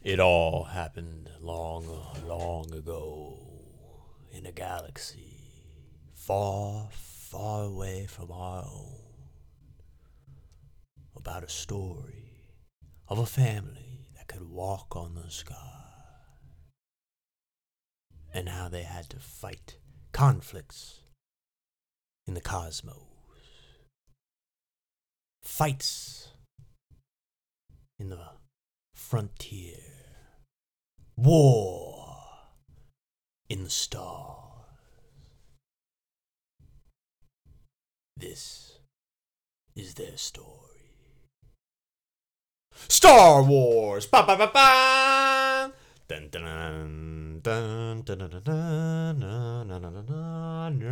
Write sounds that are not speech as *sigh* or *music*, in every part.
It all happened long, long ago in a galaxy far, far away from our own. About a story of a family that could walk on the sky. And how they had to fight conflicts in the cosmos. Fights in the frontier. War in the stars. This is their story. Star Wars! Ba ba ba ba! Dun dun dun dun dun dun dun dun dun dun.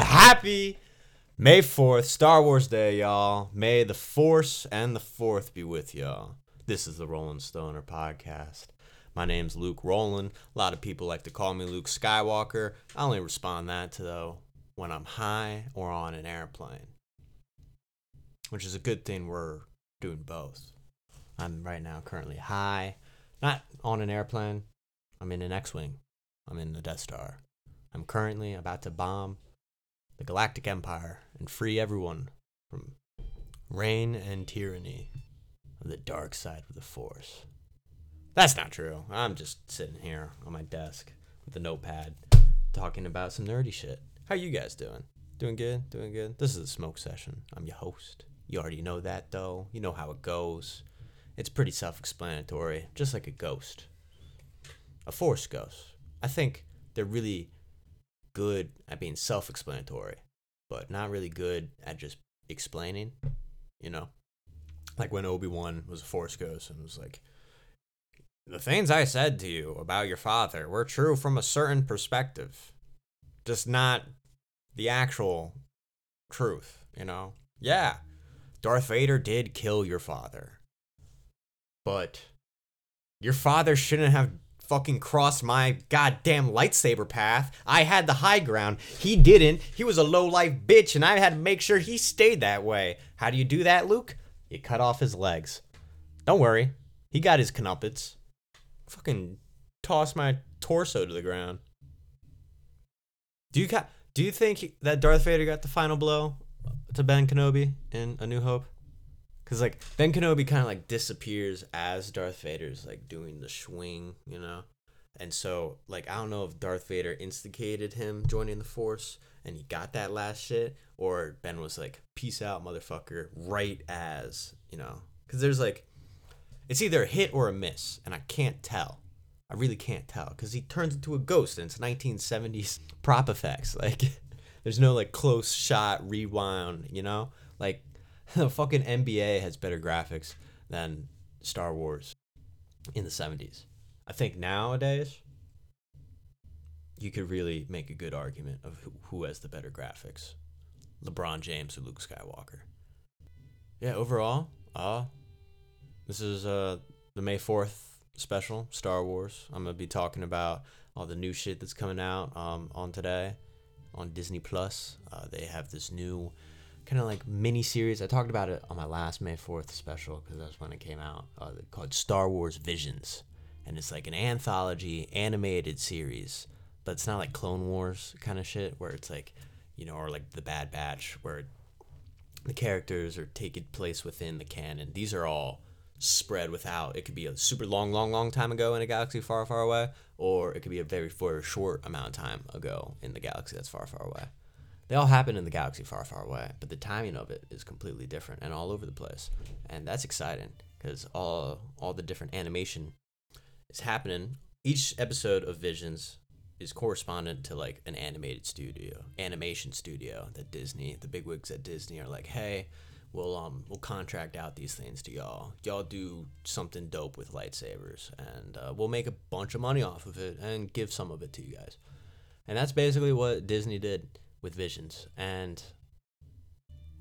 Happy May 4th, Star Wars Day, y'all. May the Force and the Fourth be with y'all. This is the Rowland Stoner podcast. My name's Luke Rowland. A lot of people like to call me Luke Skywalker. I only respond that to though when I'm high or on an airplane, which is a good thing we're doing both. I'm right now currently high, not on an airplane. I'm in an X-wing. I'm in the Death Star. I'm currently about to bomb the Galactic Empire and free everyone from reign and tyranny of the dark side of the Force. That's not true. I'm just sitting here on my desk with a notepad talking about some nerdy shit. How you guys doing? Doing good? Doing good? This is a smoke session. I'm your host. You already know that though. You know how it goes. It's pretty self-explanatory, just like a ghost. A force ghost. I think they're really good at being self-explanatory, but not really good at just explaining, you know? Like when Obi-Wan was a force ghost and was like the things I said to you about your father were true from a certain perspective, just not the actual truth, you know? Yeah, Darth Vader did kill your father, but your father shouldn't have fucking crossed my goddamn lightsaber path. I had the high ground. He didn't. He was a low life bitch, and I had to make sure he stayed that way. How do you do that, Luke? You cut off his legs. Don't worry, he got his knuppets fucking toss my torso to the ground. Do you? Do you think that Darth Vader got the final blow to Ben Kenobi in A New Hope? Cause like Ben Kenobi kind of like disappears as Darth Vader's like doing the swing, you know, and so like I don't know if Darth Vader instigated him joining the Force and he got that last shit, or Ben was like, "Peace out, motherfucker," right as you know, because there's like it's either a hit or a miss, and I can't tell. I really can't tell because he turns into a ghost, and it's 1970s prop effects. *laughs* Like, there's no like close shot rewind, You know, like *laughs* the fucking NBA has better graphics than Star Wars in the 70s. I think nowadays you could really make a good argument of who, has the better graphics, LeBron James or Luke Skywalker. Yeah, overall, uh, this is uh, the May 4th special, Star Wars. I'm going to be talking about all the new shit that's coming out um, on today on Disney Plus. Uh, they have this new kind of like mini series. I talked about it on my last May 4th special because that's when it came out, uh, called Star Wars Visions. And it's like an anthology animated series, but it's not like Clone Wars kind of shit where it's like, you know, or like The Bad Batch where the characters are taking place within the canon. These are all spread without. It could be a super long, long, long time ago in a galaxy far, far away, or it could be a very, very short amount of time ago in the galaxy that's far, far away. They all happen in the galaxy far, far away, but the timing of it is completely different and all over the place, and that's exciting because all all the different animation is happening. Each episode of Visions is correspondent to like an animated studio, animation studio that Disney, the bigwigs at Disney are like, hey, we'll um we'll contract out these things to y'all. Y'all do something dope with lightsabers, and uh, we'll make a bunch of money off of it and give some of it to you guys. And that's basically what Disney did with Visions, and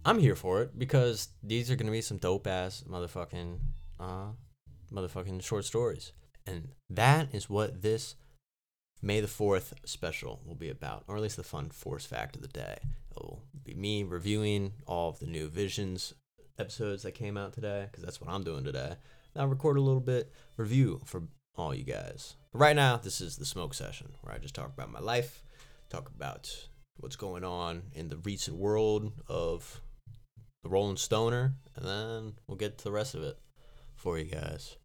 I'm here for it because these are gonna be some dope ass motherfucking uh motherfucking short stories, and that is what this May the 4th special will be about, or at least the fun force fact of the day. It will be me reviewing all of the new Visions episodes that came out today, because that's what I'm doing today. I'll record a little bit review for all you guys. But right now, this is the smoke session where I just talk about my life, talk about what's going on in the recent world of the Rowland Stoner, and then we'll get to the rest of it for you guys.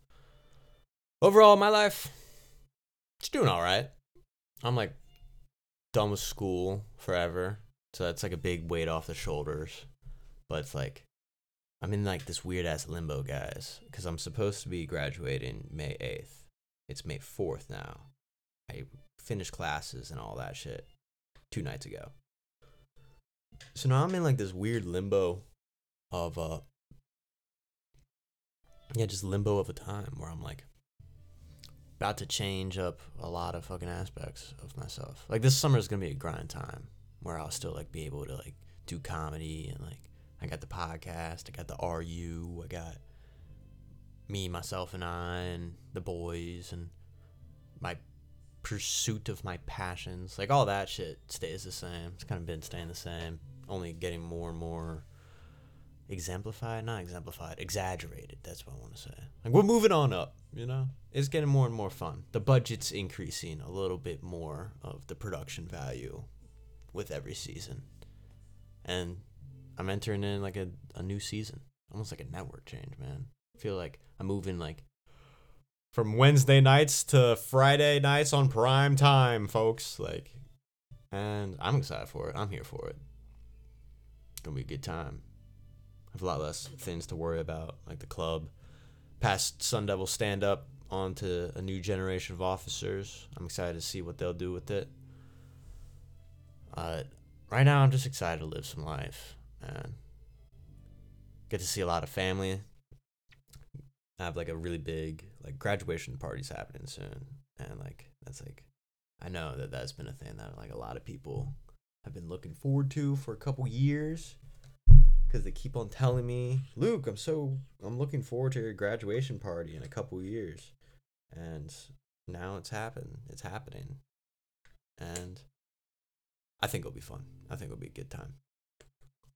Overall, my life, it's doing all right. I'm like done with school forever, so that's like a big weight off the shoulders. But it's like I'm in like this weird ass limbo, guys, because I'm supposed to be graduating May 8th. It's May 4th now. I finished classes and all that shit two nights ago. So now I'm in like this weird limbo of uh yeah, just limbo of a time where I'm like about to change up a lot of fucking aspects of myself. Like this summer is gonna be a grind time where I'll still like be able to like do comedy and like I got the podcast, I got the RU, I got me, myself, and I, and the boys, and my pursuit of my passions. Like all that shit stays the same. It's kind of been staying the same, only getting more and more exemplified, not exemplified, exaggerated. That's what I want to say. Like we're moving on up, you know? It's getting more and more fun. The budget's increasing a little bit more of the production value with every season. And I'm entering in like a, a new season. Almost like a network change, man. I feel like I'm moving like from Wednesday nights to Friday nights on prime time, folks. Like and I'm excited for it. I'm here for it. It's gonna be a good time. I have a lot less things to worry about, like the club. Past Sun Devil stand up onto a new generation of officers. I'm excited to see what they'll do with it. Uh, right now, I'm just excited to live some life and get to see a lot of family. I have like a really big like graduation parties happening soon, and like that's like I know that that's been a thing that like a lot of people have been looking forward to for a couple years because they keep on telling me, Luke, I'm so I'm looking forward to your graduation party in a couple years, and now it's happened. It's happening, and I think it'll be fun. I think it'll be a good time.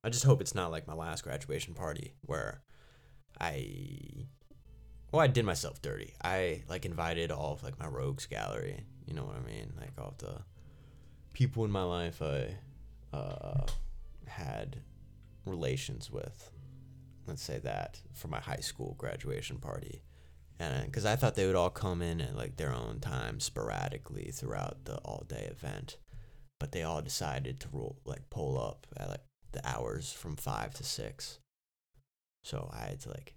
I just hope it's not like my last graduation party where I well, I did myself dirty. I like invited all of like my rogues gallery. You know what I mean? Like all the people in my life I uh, had relations with. Let's say that for my high school graduation party, and because I thought they would all come in at like their own time sporadically throughout the all day event, but they all decided to roll like pull up at like the hours from five to six. So I had to like.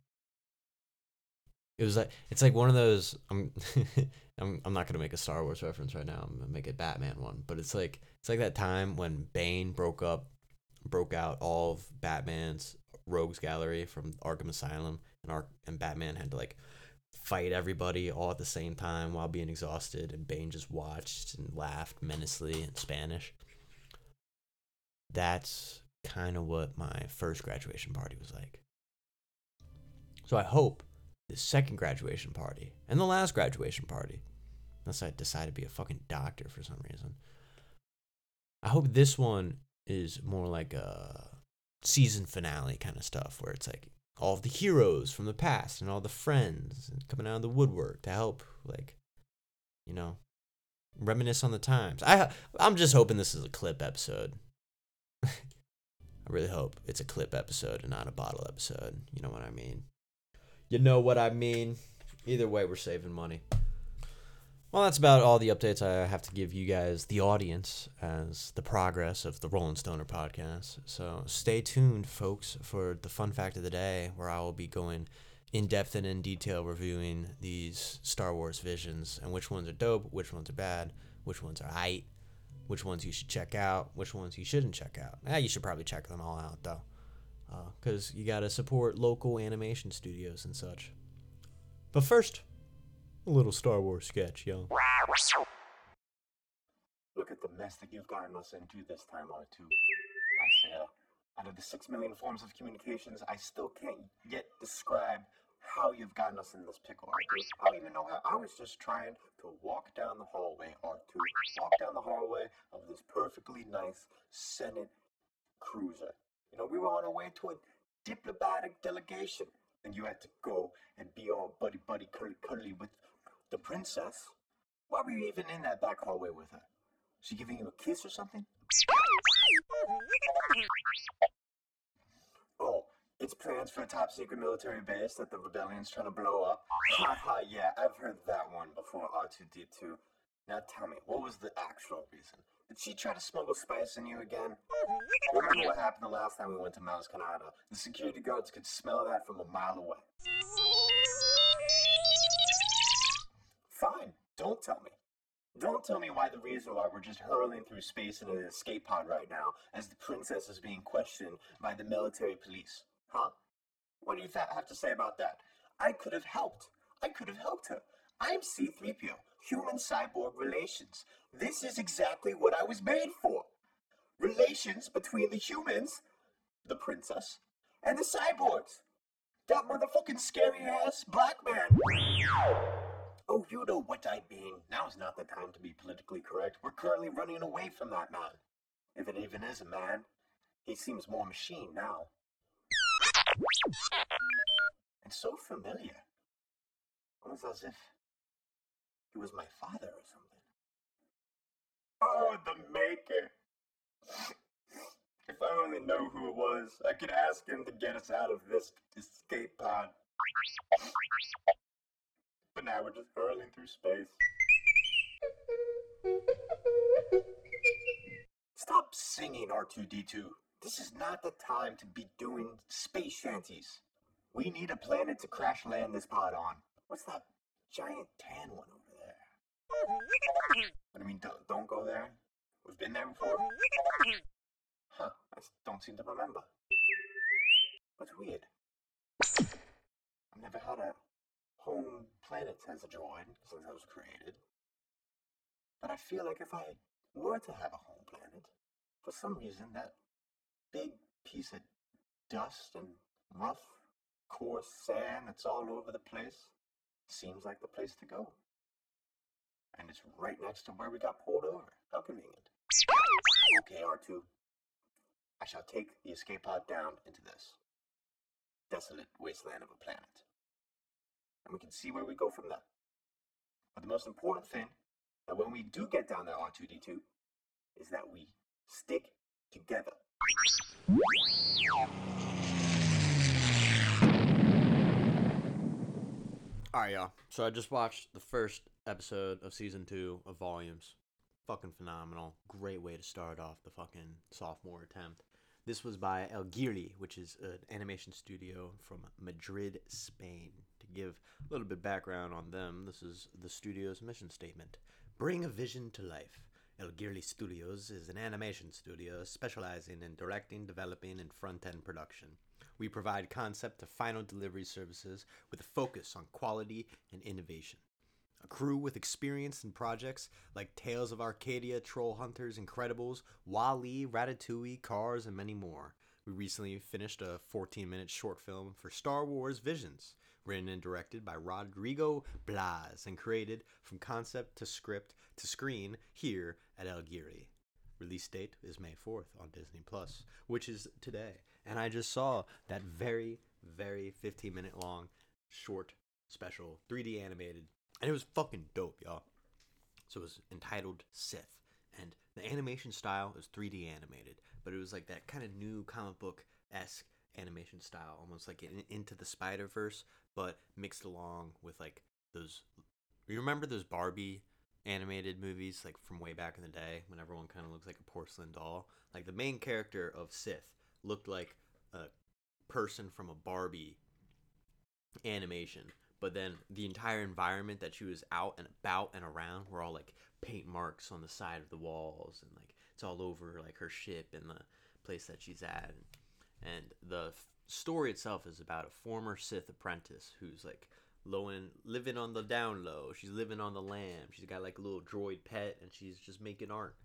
It was like it's like one of those. I'm *laughs* I'm I'm not gonna make a Star Wars reference right now. I'm gonna make a Batman one, but it's like it's like that time when Bane broke up, broke out all of Batman's rogues gallery from Arkham Asylum, and Ark and Batman had to like fight everybody all at the same time while being exhausted, and Bane just watched and laughed menacingly in Spanish. That's kind of what my first graduation party was like. So I hope the second graduation party and the last graduation party, unless I decide to be a fucking doctor for some reason, I hope this one is more like a season finale kind of stuff where it's like all the heroes from the past and all the friends coming out of the woodwork to help like you know reminisce on the times i i'm just hoping this is a clip episode *laughs* I really hope it's a clip episode and not a bottle episode. You know what I mean? You know what I mean? Either way, we're saving money. Well, that's about all the updates I have to give you guys, the audience, as the progress of the Rowland Stoner podcast. So stay tuned, folks, for the fun fact of the day, where I will be going in depth and in detail reviewing these Star Wars visions and which ones are dope, which ones are bad, which ones are aight, which ones you should check out, which ones you shouldn't check out. Yeah, you should probably check them all out though, because uh, you gotta support local animation studios and such. But first, a little Star Wars sketch, yo. Look at the mess that you've gotten us into this time, R2. I say, out of the six million forms of communications, I still can't yet describe how you've gotten us in this pickle, R2. I don't even know how. I was just trying to walk down the hallway, R2. Walk down the hallway of this perfectly nice Senate cruiser. You know, we were on our way to a diplomatic delegation, and you had to go and be all buddy buddy cuddly cuddly with the princess. Why were you even in that back hallway with her? She giving you a kiss or something? Oh, it's plans for a top secret military base that the rebellion's trying to blow up. Ha ha, yeah, I've heard that one before, R2D2. Now tell me, what was the actual reason? Did she try to smuggle spice in you again? Remember what happened the last time we went to Mount Canada? The security guards could smell that from a mile away. Fine, don't tell me. Don't tell me why the reason why we're just hurling through space in an escape pod right now as the princess is being questioned by the military police. Huh? What do you th- have to say about that? I could have helped. I could have helped her. I'm C3PO, human cyborg relations. This is exactly what I was made for. Relations between the humans, the princess, and the cyborgs. That motherfucking scary ass black man. Oh, you know what I mean. Now is not the time to be politically correct. We're currently running away from that man. If it even is a man, he seems more machine now. And so familiar. Almost as if he was my father or something. Oh, the maker. If I only know who it was, I could ask him to get us out of this escape pod. But now we're just hurling through space. Stop singing, R2D2. This is not the time to be doing space shanties. We need a planet to crash land this pod on. What's that giant tan one over there? What do you mean, don't, don't go there? We've been there before? Huh, I don't seem to remember. That's weird? I've never had a home planet as a droid since I was created. But I feel like if I were to have a home planet, for some reason that big piece of dust and rough, coarse sand that's all over the place seems like the place to go. And it's right next to where we got pulled over. How convenient. Okay, R2. I shall take the escape pod down into this desolate wasteland of a planet. And we can see where we go from there. But the most important thing that when we do get down there, R2D2, is that we stick together. All right, y'all. So I just watched the first episode of season two of Volumes. Fucking phenomenal. Great way to start off the fucking sophomore attempt. This was by El Guiri, which is an animation studio from Madrid, Spain. To give a little bit background on them, this is the studio's mission statement Bring a vision to life. El Guiri Studios is an animation studio specializing in directing, developing, and front end production. We provide concept to final delivery services with a focus on quality and innovation. A crew with experience in projects like Tales of Arcadia, Troll Hunters, Incredibles, WALL-E, Ratatouille, Cars, and many more. We recently finished a 14 minute short film for Star Wars Visions, written and directed by Rodrigo Blas and created from concept to script to screen here at El Guiri. Release date is May 4th on Disney Plus, which is today. And I just saw that very, very 15 minute long short special, 3D animated, and it was fucking dope, y'all. So it was entitled Sith, and the animation style is 3D animated, but it was like that kind of new comic book esque animation style, almost like in, into the Spider Verse, but mixed along with like those. You remember those Barbie animated movies, like from way back in the day, when everyone kind of looks like a porcelain doll? Like the main character of Sith looked like a person from a Barbie animation, but then the entire environment that she was out and about and around were all like paint marks on the side of the walls and like it's all over like her ship and the place that she's at. And the story itself is about a former sith apprentice who's like low in, living on the down low. She's living on the lam. She's got like a little droid pet and she's just making art.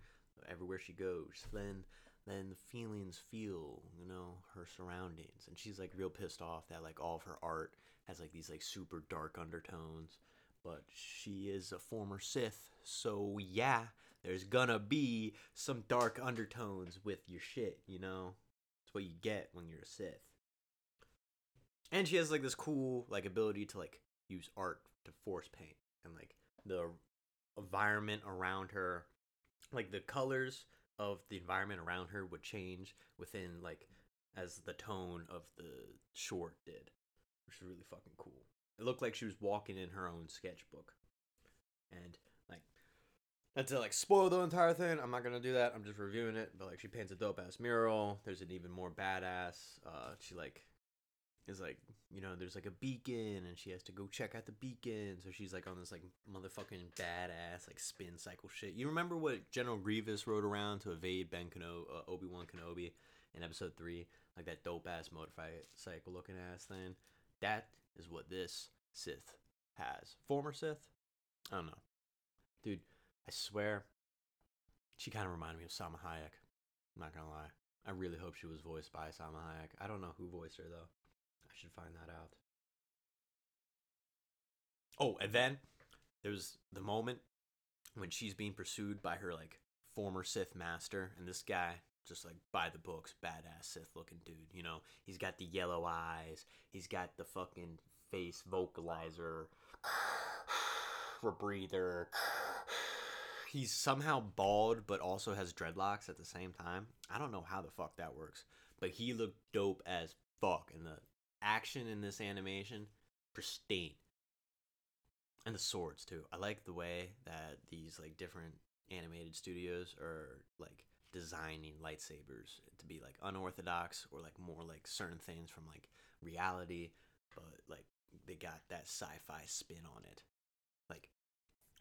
Everywhere she goes then then the feelings feel you know her surroundings. And she's like real pissed off that like all of her art has like these like super dark undertones but she is a former sith so yeah there's gonna be some dark undertones with your shit you know It's what you get when you're a Sith. And she has like this cool like ability to like use art to force paint and like the environment around her like the colors of the environment around her would change within like as the tone of the short did is really fucking cool. It looked like she was walking in her own sketchbook. And like not to like spoil the entire thing i'm not gonna do that. I'm just reviewing it. But like she paints a dope ass mural. There's an even more badass uh she like is like you know there's like a beacon and she has to go check out the beacon. So she's like on this like motherfucking badass like spin cycle shit. You remember what general grievous rode around to evade ben Keno- uh, obi-wan kenobi in episode 3 like that dope ass motorcycle looking ass thing that is what this sith has former sith i don't know dude i swear she kind of reminded me of Salma Hayek. I'm not gonna lie. I really hope she was voiced by Salma Hayek. I don't know who voiced her though. I should find that out. Oh, and then there's the moment when she's being pursued by her like former Sith master, and this guy just like by the books, badass Sith looking dude. You know, he's got the yellow eyes. He's got the fucking face vocalizer, for breather. He's somehow bald, but also has dreadlocks at the same time. I don't know how the fuck that works, but he looked dope as fuck, and the action in this animation pristine and the swords too i like the way that these like different animated studios are like designing lightsabers to be like unorthodox or like more like certain things from like reality but like they got that sci-fi spin on it like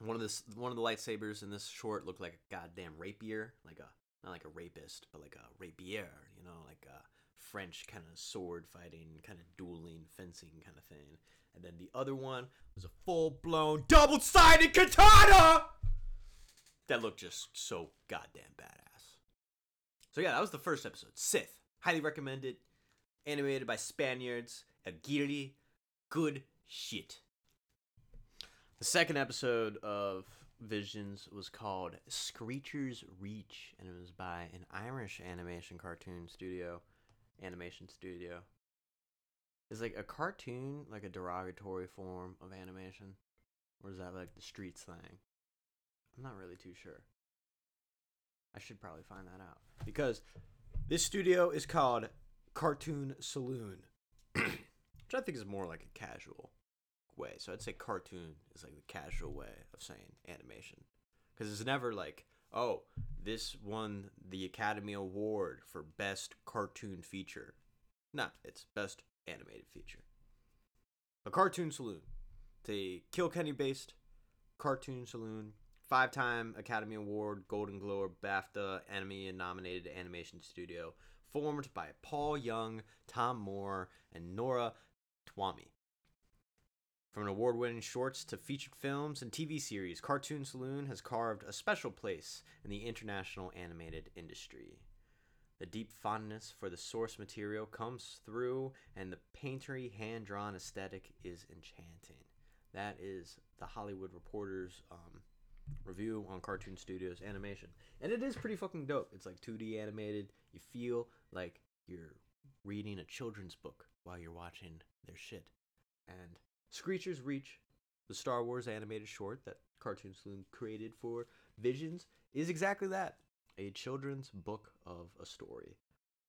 one of this one of the lightsabers in this short looked like a goddamn rapier like a not like a rapist but like a rapier you know like a French kind of sword fighting, kind of dueling, fencing kind of thing. And then the other one was a full blown double sided katana that looked just so goddamn badass. So, yeah, that was the first episode. Sith. Highly recommended. Animated by Spaniards. Aguirre. Good shit. The second episode of Visions was called Screecher's Reach, and it was by an Irish animation cartoon studio animation studio. Is like a cartoon like a derogatory form of animation? Or is that like the street slang? I'm not really too sure. I should probably find that out. Because this studio is called Cartoon Saloon. *clears throat* which I think is more like a casual way. So I'd say cartoon is like the casual way of saying animation. Because it's never like, oh, this won the Academy Award for Best Cartoon Feature. Nah, it's Best Animated Feature. A Cartoon Saloon. It's a Kilkenny based cartoon saloon. Five time Academy Award, Golden Globe, BAFTA, Emmy and nominated animation studio. Formed by Paul Young, Tomm Moore, and Nora Twomey. From award winning shorts to featured films and TV series, Cartoon Saloon has carved a special place in the international animated industry. The deep fondness for the source material comes through, and the painterly hand drawn aesthetic is enchanting. That is the Hollywood Reporter's um, review on Cartoon Studios animation. And it is pretty fucking dope. It's like 2D animated. You feel like you're reading a children's book while you're watching their shit. And Screecher's Reach, the Star Wars animated short that Cartoon Saloon created for Visions, is exactly that a children's book of a story.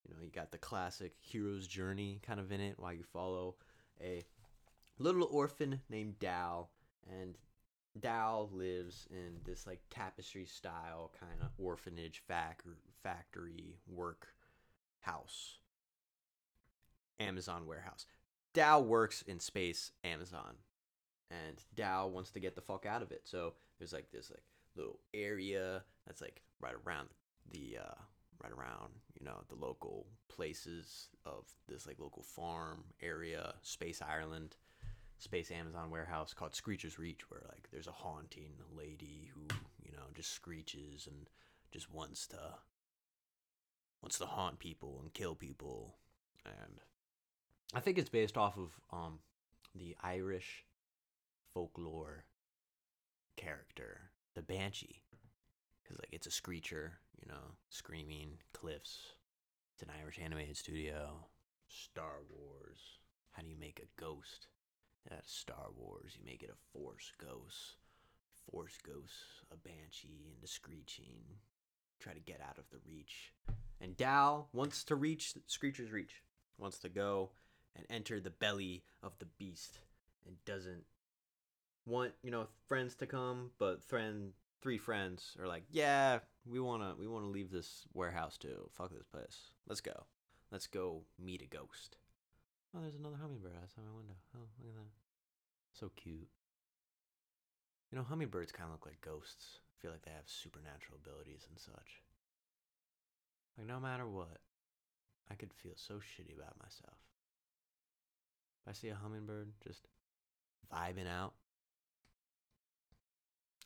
You know, you got the classic hero's journey kind of in it while you follow a little orphan named Daal, and Daal lives in this like tapestry style kind of orphanage fac- factory work house. Amazon warehouse. Dow works in space Amazon, and Dow wants to get the fuck out of it. So there's like this like little area that's like right around the uh, right around you know the local places of this like local farm area, Space Ireland, Space Amazon warehouse called Screecher's Reach, where like there's a haunting lady who you know just screeches and just wants to wants to haunt people and kill people and I think it's based off of um the Irish folklore character, the banshee, because like it's a screecher, you know, screaming cliffs, It's an Irish animated studio. Star Wars. How do you make a ghost? At Star Wars, you make it a Force ghost. Force ghosts, a banshee, and a screeching. Try to get out of the reach. And Daal wants to reach Screecher's reach. Wants to go and enter the belly of the beast and doesn't want, you know, friends to come, but friend three friends are like, "Yeah, we want to we want to leave this warehouse too. Fuck this place. Let's go. Let's go meet a ghost." Oh, there's another hummingbird outside my window. Oh, look at that. So cute. You know, hummingbirds kind of look like ghosts. I feel like they have supernatural abilities and such. Like, no matter what, I could feel so shitty about myself. If I see a hummingbird just vibing out,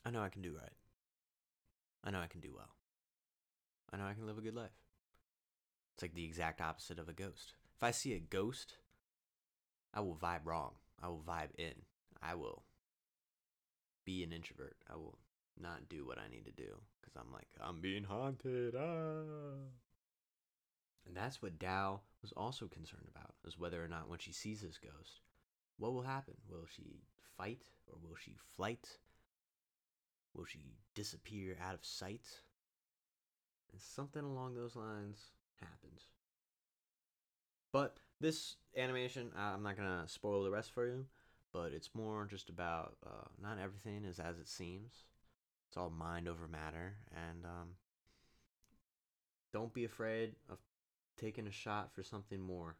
I know I can do right. I know I can do well. I know I can live a good life. It's like the exact opposite of a ghost. If I see a ghost, I will vibe wrong. I will vibe in. I will be an introvert. I will not do what I need to do because I'm like, I'm being haunted. Ah. And that's what Dao was also concerned about, is whether or not when she sees this ghost, what will happen? Will she fight or will she flight? Will she disappear out of sight? And something along those lines happens. But this animation, I'm not gonna spoil the rest for you, but it's more just about uh, not everything is as it seems. It's all mind over matter, and um, don't be afraid of taking a shot for something more.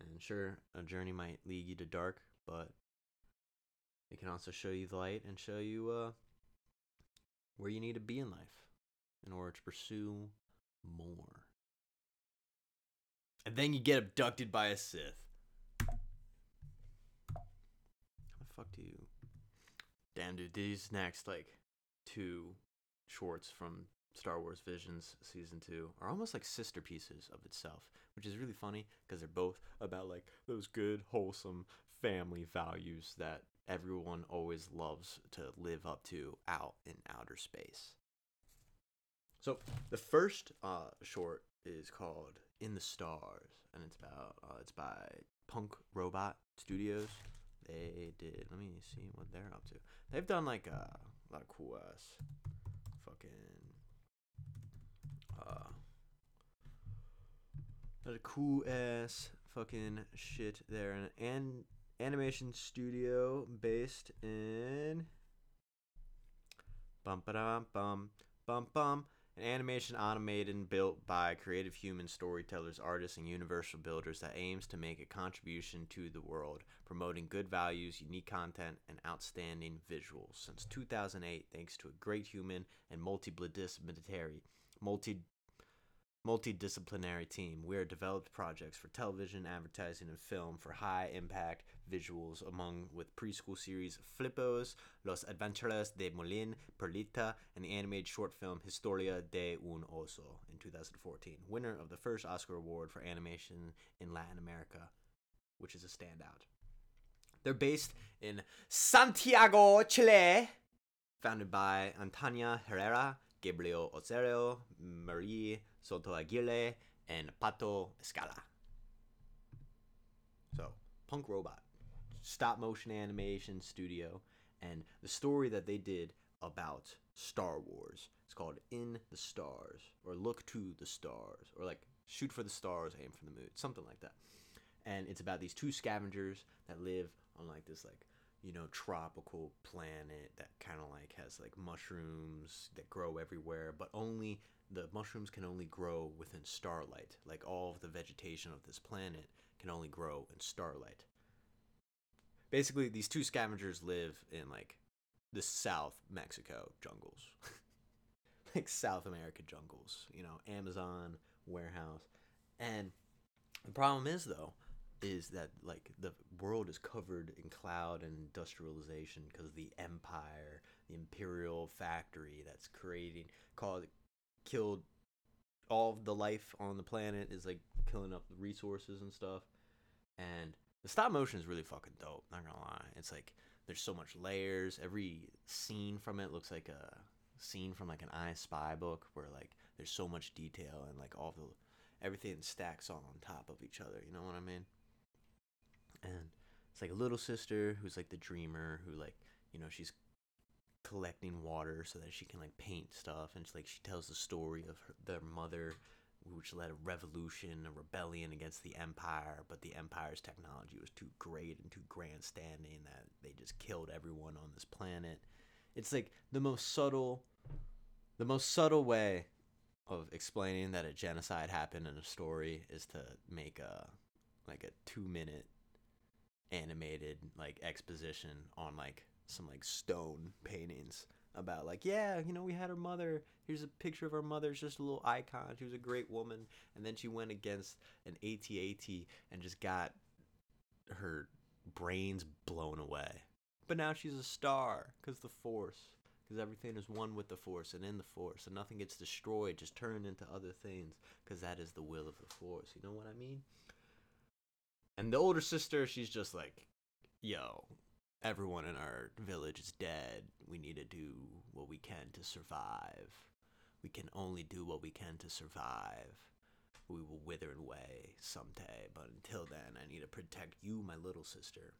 And sure, a journey might lead you to dark, but it can also show you the light and show you uh, where you need to be in life in order to pursue more. And then you get abducted by a Sith. How the fuck do you. Damn, dude, these next, like, two shorts from Star Wars Visions Season 2 are almost like sister pieces of itself, which is really funny because they're both about, like, those good, wholesome family values that everyone always loves to live up to out in outer space. So, the first uh, short is called In the Stars, and it's about uh, it's by Punk Robot Studios. They did. Let me see what they're up to. They've done like uh, a lot of cool ass, fucking, uh, a lot of cool ass fucking shit there. An an animation studio based in bum ba dum bum bum bum an animation automated and built by creative human storytellers, artists, and universal builders that aims to make a contribution to the world, promoting good values, unique content, and outstanding visuals. Since 2008, thanks to a great human and multidisciplinary, multi multidisciplinary team, we are developed projects for television, advertising, and film for high impact visuals, among with preschool series Flippos, Los Adventures de Molin Perlita, and the animated short film Historia de un Oso in 2014, winner of the first Oscar Award for animation in Latin America, which is a standout. They're based in Santiago, Chile, founded by Antonia Herrera, Gabriel Osorio, Marie Soto Aguirre, and Pato Escala. So, Punk Robot, stop motion animation studio, and the story that they did about Star Wars. It's called In the Stars, or Look to the Stars, or like Shoot for the Stars, Aim for the Moon, something like that. And it's about these two scavengers that live on like this like you know tropical planet that kind of like has like mushrooms that grow everywhere but only the mushrooms can only grow within starlight like all of the vegetation of this planet can only grow in starlight basically these two scavengers live in like the south mexico jungles *laughs* like south america jungles you know amazon warehouse and the problem is though is that like the world is covered in cloud and industrialization because the empire, the imperial factory that's creating called killed all of the life on the planet is like killing up the resources and stuff. And the stop motion is really fucking dope, not gonna lie. It's like there's so much layers. Every scene from it looks like a scene from like an I Spy book where like there's so much detail and like all the everything stacks all on top of each other. You know what I mean? And it's like a little sister who's like the dreamer who like you know she's collecting water so that she can like paint stuff and it's like she tells the story of her, their mother which led a revolution a rebellion against the empire but the empire's technology was too great and too grandstanding that they just killed everyone on this planet. It's like the most subtle the most subtle way of explaining that a genocide happened in a story is to make a like a two minute animated like exposition on like some like stone paintings about like yeah you know we had her mother. Here's a picture of her mother. It's just a little icon. She was a great woman. And then she went against an AT-AT and just got her brains blown away. But now she's a star because the force because everything is one with the force and in the force and nothing gets destroyed just turned into other things because that is the will of the force. You know what i mean? And the older sister she's just like yo everyone in our village is dead we need to do what we can to survive we can only do what we can to survive we will wither away someday but until then i need to protect you my little sister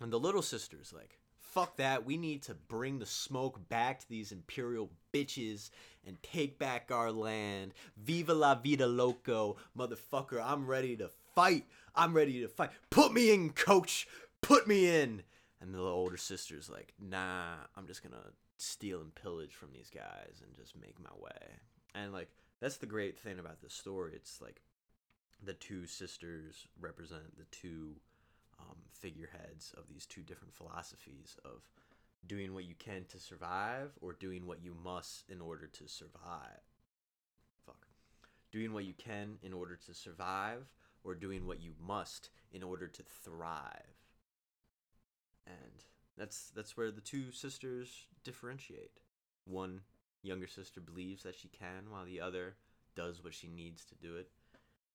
and the little sister's like, fuck that. We need to bring the smoke back to these imperial bitches and take back our land. Viva la vida loco. Motherfucker, I'm ready to fight. I'm ready to fight. Put me in, coach. Put me in. And the older sister's like, nah, I'm just gonna steal and pillage from these guys and just make my way. And like, that's the great thing about this story. It's like the two sisters represent the two um, figureheads of these two different philosophies of doing what you can to survive or doing what you must in order to survive. Fuck. Doing what you can in order to survive or doing what you must in order to thrive. And that's that's where the two sisters differentiate. One younger sister believes that she can while the other does what she needs to do it.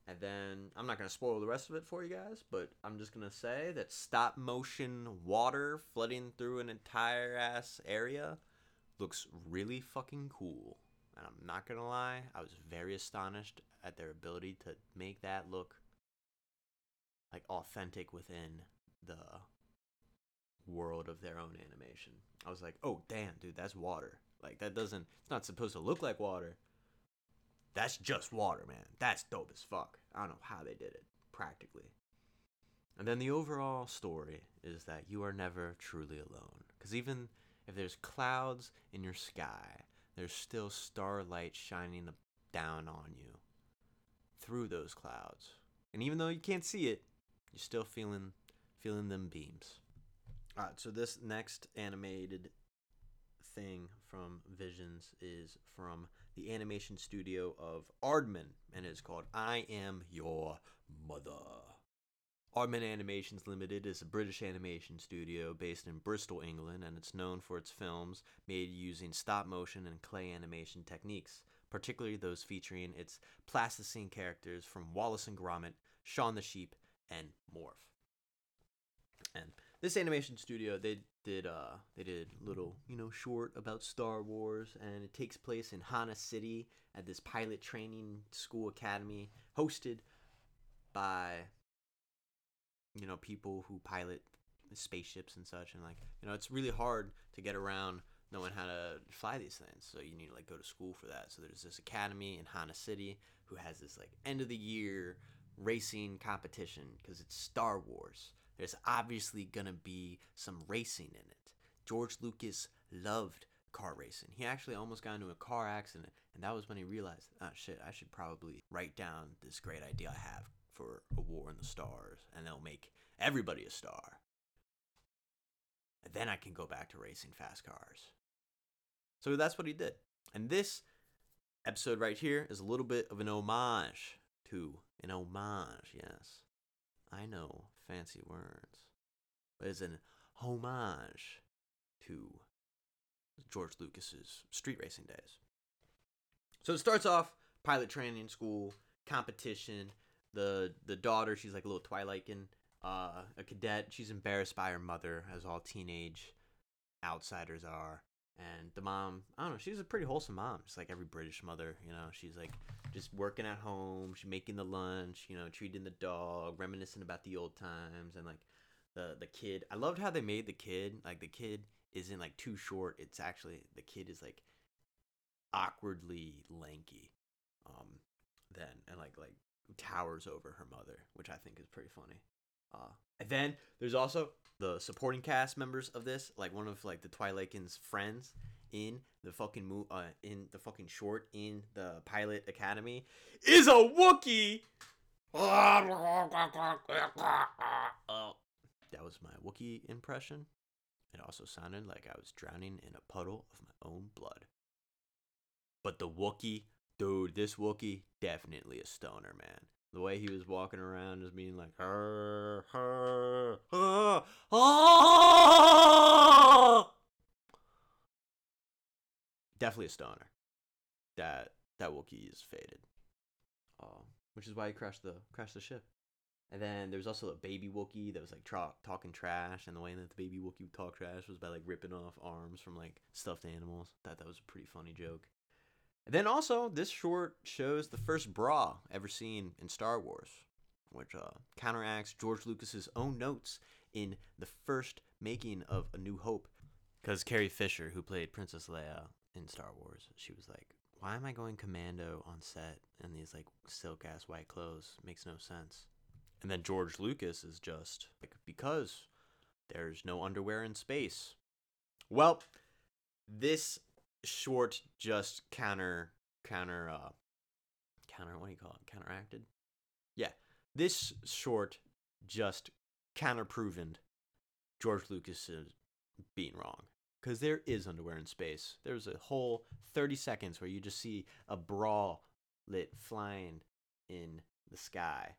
And then I'm not gonna spoil the rest of it for you guys, but I'm just gonna say that stop motion water flooding through an entire ass area looks really fucking cool. And I'm not gonna lie, I was very astonished at their ability to make that look like authentic within the world of their own animation. I was like, oh damn, dude, that's water. Like that doesn't it's not supposed to look like water. That's just water, man. That's dope as fuck. I don't know how they did it, practically. And then the overall story is that you are never truly alone. Because even if there's clouds in your sky, there's still starlight shining down on you through those clouds. And even though you can't see it, you're still feeling feeling them beams. So this next animated thing from Visions is from the animation studio of Aardman, and it's called I Am Your Mother. Aardman Animations Limited is a British animation studio based in Bristol, England, and it's known for its films made using stop motion and clay animation techniques, particularly those featuring its plasticine characters from Wallace and Gromit, Shaun the Sheep, and Morph. And this animation studio, they did uh they did little you know short about Star Wars, and it takes place in Hana City at this pilot training school academy hosted by you know people who pilot spaceships and such, and like you know it's really hard to get around knowing how to fly these things. So you need to like go to school for that. So there's this academy in Hana City who has this like end of the year racing competition because it's Star Wars. There's obviously gonna be some racing in it. George Lucas loved car racing. He actually almost got into a car accident, and that was when he realized, oh shit, I should probably write down this great idea I have for a war in the stars, and they'll make everybody a star. And then I can go back to racing fast cars. So that's what he did. And this episode right here is a little bit of an homage to an homage, yes. I know fancy words, but it's an homage to George Lucas's street racing days. So it starts off pilot training school, competition. The the daughter, she's like a little Twilightin, uh, a cadet. She's embarrassed by her mother, as all teenage outsiders are. And the mom, I don't know, she's a pretty wholesome mom, just like every British mother. You know, she's like just working at home, she's making the lunch, you know, treating the dog, reminiscing about the old times, and like the the kid. I loved how they made the kid like the kid isn't like too short. It's actually the kid is like awkwardly lanky. Um, then and like like towers over her mother, which I think is pretty funny. Uh, and then there's also the supporting cast members of this, like one of like the Twilight's friends in the fucking mo- uh, in the fucking short in the pilot academy is a Wookiee. Oh, *laughs* that was my Wookiee impression. It also sounded like I was drowning in a puddle of my own blood. But the Wookiee, dude, this Wookiee, definitely a stoner, man. The way he was walking around just being like, "Her, ah!" definitely a stoner. That that Wookiee is faded, um, which is why he crashed the crashed the ship. And then there was also a baby Wookiee that was like tra- talking trash, and the way that the baby Wookiee would talk trash was by like ripping off arms from like stuffed animals. Thought that was a pretty funny joke. And then also, this short shows the first bra ever seen in Star Wars, which uh, counteracts George Lucas's own notes in the first making of A New Hope. Because Carrie Fisher, who played Princess Leia in Star Wars, she was like, "Why am I going commando on set in these like silk ass white clothes? Makes no sense." And then George Lucas is just like, because there's no underwear in space. Well, this short just counter counter uh counter what do you call it? Counteracted? Yeah. This short just counter proven george lucas is being wrong. Because there is underwear in space. There's a whole 30 seconds where you just see a bra lit flying in the sky.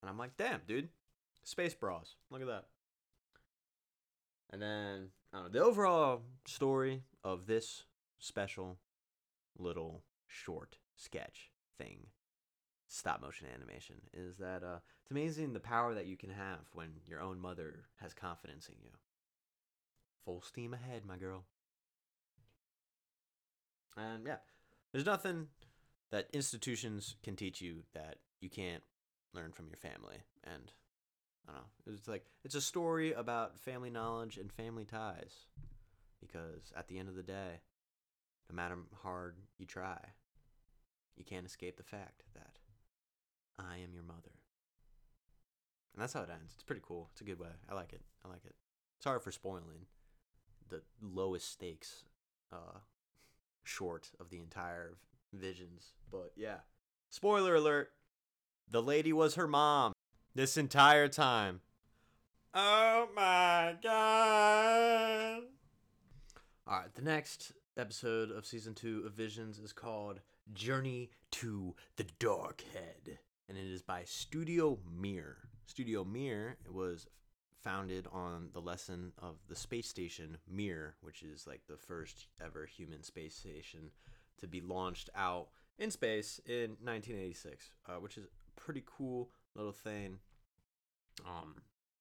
And i'm like damn dude. Space bras. Look at that. And then I don't know, the overall story of this special little short sketch thing, stop motion animation, is that uh, it's amazing the power that you can have when your own mother has confidence in you. Full steam ahead, my girl. And yeah, there's nothing that institutions can teach you that you can't learn from your family. And I don't know. It's like it's a story about family knowledge and family ties. Because at the end of the day, no matter how hard you try, you can't escape the fact that I am your mother. And that's how it ends. It's pretty cool. It's a good way. I like it. I like it. Sorry for spoiling the lowest stakes uh *laughs* short of the entire visions, but yeah. Spoiler alert. The lady was her mom this entire time. Oh my god. All right, the next episode of season 2 of Visions is called Journey to the Dark Head, and it is by Studio Mir. Studio Mir was founded on the lesson of the space station Mir, which is like the first ever human space station to be launched out in space in 1986, uh, which is a pretty cool little thing. Um,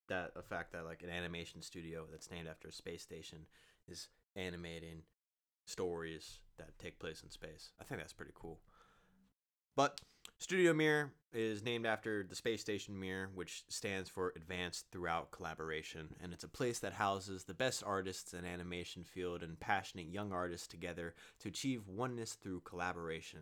that the fact that like an animation studio that's named after a space station is animating stories that take place in space. I think that's pretty cool. But Studio Mir is named after the space station Mir, which stands for Advanced Throughout Collaboration, and it's a place that houses the best artists in animation field and passionate young artists together to achieve oneness through collaboration.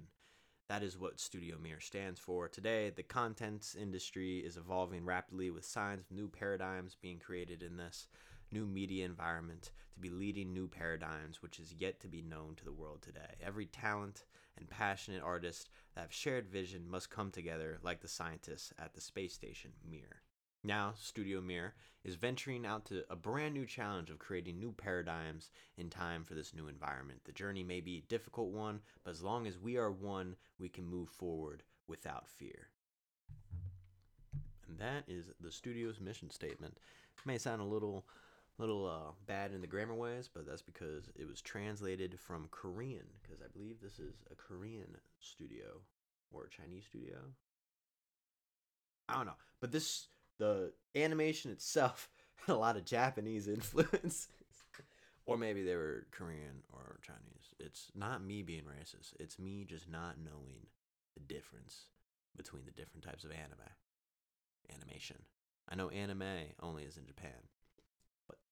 That is what Studio Mir stands for. Today, the contents industry is evolving rapidly with signs of new paradigms being created in this new media environment to be leading new paradigms which is yet to be known to the world today. Every talent and passionate artist that have shared vision must come together like the scientists at the space station Mir. Now, Studio Mir is venturing out to a brand new challenge of creating new paradigms in time for this new environment. The journey may be a difficult one, but as long as we are one, we can move forward without fear. And that is the studio's mission statement. It may sound a little little uh, bad in the grammar ways, but that's because it was translated from Korean, because I believe this is a Korean studio or a Chinese studio. I don't know, but this the animation itself *laughs* had a lot of Japanese influence. *laughs* Or maybe they were Korean or Chinese. It's not me being racist. It's me just not knowing the difference between the different types of anime. Animation. I know anime only is in Japan.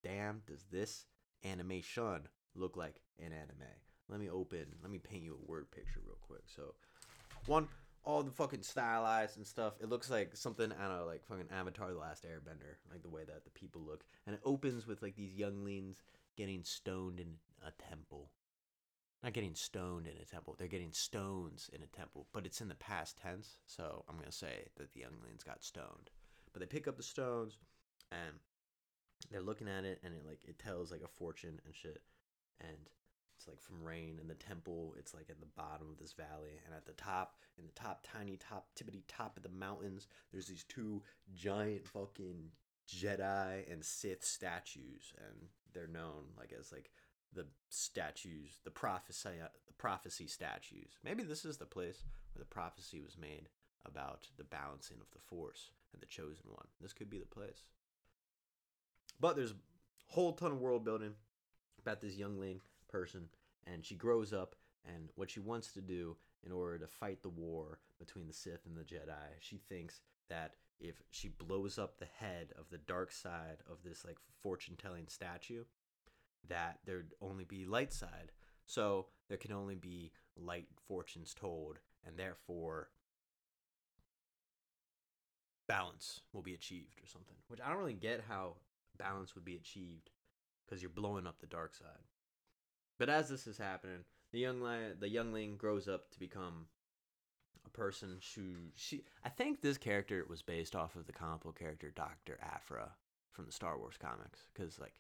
Damn, does this animation look like an anime? Let me open, let me paint you a word picture real quick. So, one, all the fucking stylized and stuff. It looks like something out of like fucking Avatar: The Last Airbender, like the way that the people look. And it opens with like these younglings getting stoned in a temple. Not getting stoned in a temple. They're getting stones in a temple, but it's in the past tense. So I'm gonna say that the younglings got stoned. But they pick up the stones, and they're looking at it, and it like it tells like a fortune and shit. And it's like from rain in the temple it's like in the bottom of this valley. And at the top in the top tiny top tippity top of the mountains there's these two giant fucking jedi and sith statues. And they're known like as like the statues the prophecy uh, the prophecy statues. Maybe this is the place where the prophecy was made about the balancing of the force and the chosen one. This could be the place but there's a whole ton of world building about this young youngling person and she grows up and what she wants to do in order to fight the war between the Sith and the Jedi she thinks that if she blows up the head of the dark side of this like fortune telling statue that there'd only be light side. So there can only be light fortunes told and therefore balance will be achieved or something which I don't really get how balance would be achieved because you're blowing up the dark side but as this is happening, the young li- the youngling grows up to become a person who she I think this character was based off of the comic book character Dr. Aphra from the Star Wars comics cuz like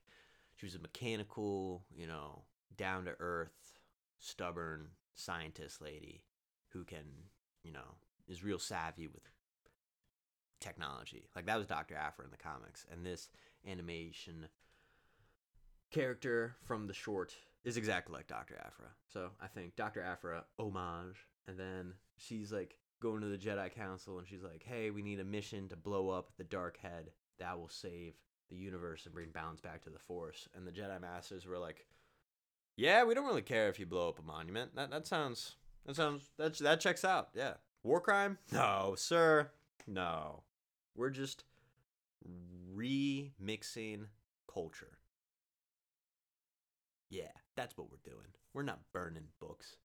she was a mechanical, you know, down to earth, stubborn scientist lady who can, you know, is real savvy with technology. Like that was Dr. Aphra in the comics and this animation character from the short is exactly like Dr. Aphra. So I think Dr. Aphra homage, and then she's like going to the Jedi Council, and she's like, "Hey, we need a mission to blow up the Dark Head that will save the universe and bring balance back to the Force." And the Jedi Masters were like, "Yeah, we don't really care if you blow up a monument. That that sounds that sounds that that checks out. Yeah, war crime? No, sir, no. We're just remixing culture." Yeah, that's what we're doing. We're not burning books.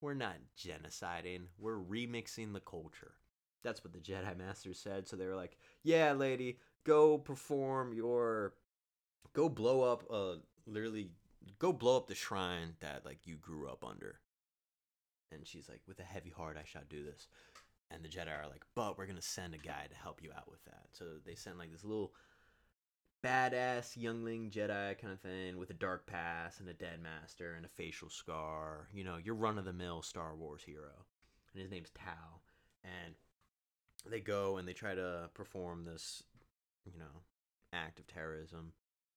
We're not genociding. We're remixing the culture. That's what the Jedi Masters said. So they were like, "Yeah, lady, go perform your go blow up uh literally go blow up the shrine that like you grew up under." And she's like, "With a heavy heart, I shall do this." And the Jedi are like, "But we're to send a guy to help you out with that." So they send like this little badass youngling Jedi kind of thing with a dark past and a dead master and a facial scar. You know, your run of the mill Star Wars hero. And his name's Tao. And they go and they try to perform this, you know, act of terrorism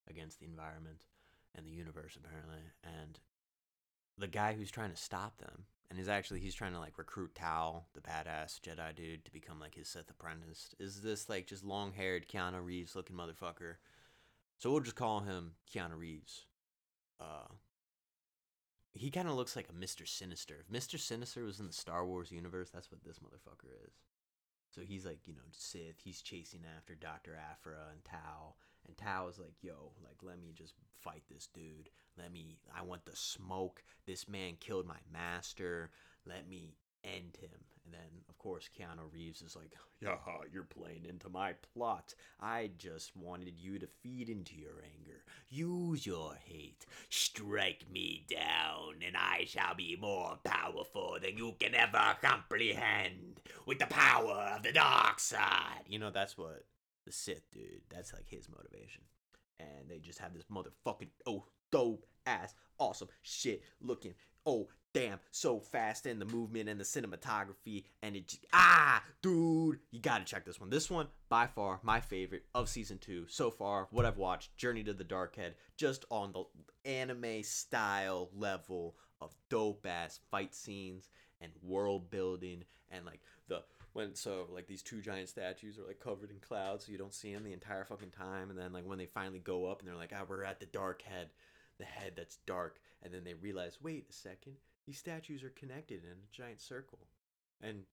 against the environment and the universe apparently. And the guy who's trying to stop them and he's actually he's trying to like recruit Tao, the badass Jedi dude, to become like his Sith apprentice. Is this like just long haired Keanu Reeves looking motherfucker? So we'll just call him Keanu Reeves. Uh, he kind of looks like a Mister Sinister. If Mister Sinister was in the Star Wars universe, that's what this motherfucker is. So he's like, you know, Sith. He's chasing after Doctor Aphra and Tao, and Tao is like, yo, like let me just fight this dude. Let me. I want the smoke. This man killed my master. Let me end him. And then, of course, Keanu Reeves is like, *laughs* yeah, you're playing into my plot. I just wanted you to feed into your anger. Use your hate. Strike me down, and I shall be more powerful than you can ever comprehend with the power of the dark side. You know, that's what the Sith dude, that's like his motivation. And they just have this motherfucking, oh, dope ass, awesome shit looking. Oh, damn, so fast in the movement and the cinematography. And it, ah, dude, you gotta check this one. This one, by far, my favorite of season two so far. What I've watched, Journey to the Dark Head, just on the anime style level of dope ass fight scenes and world building and like the when so like these two giant statues are like covered in clouds so you don't see them the entire fucking time and then like when they finally go up and they're like ah we're at the dark head the head that's dark, and then they realize, wait a second, these statues are connected in a giant circle, and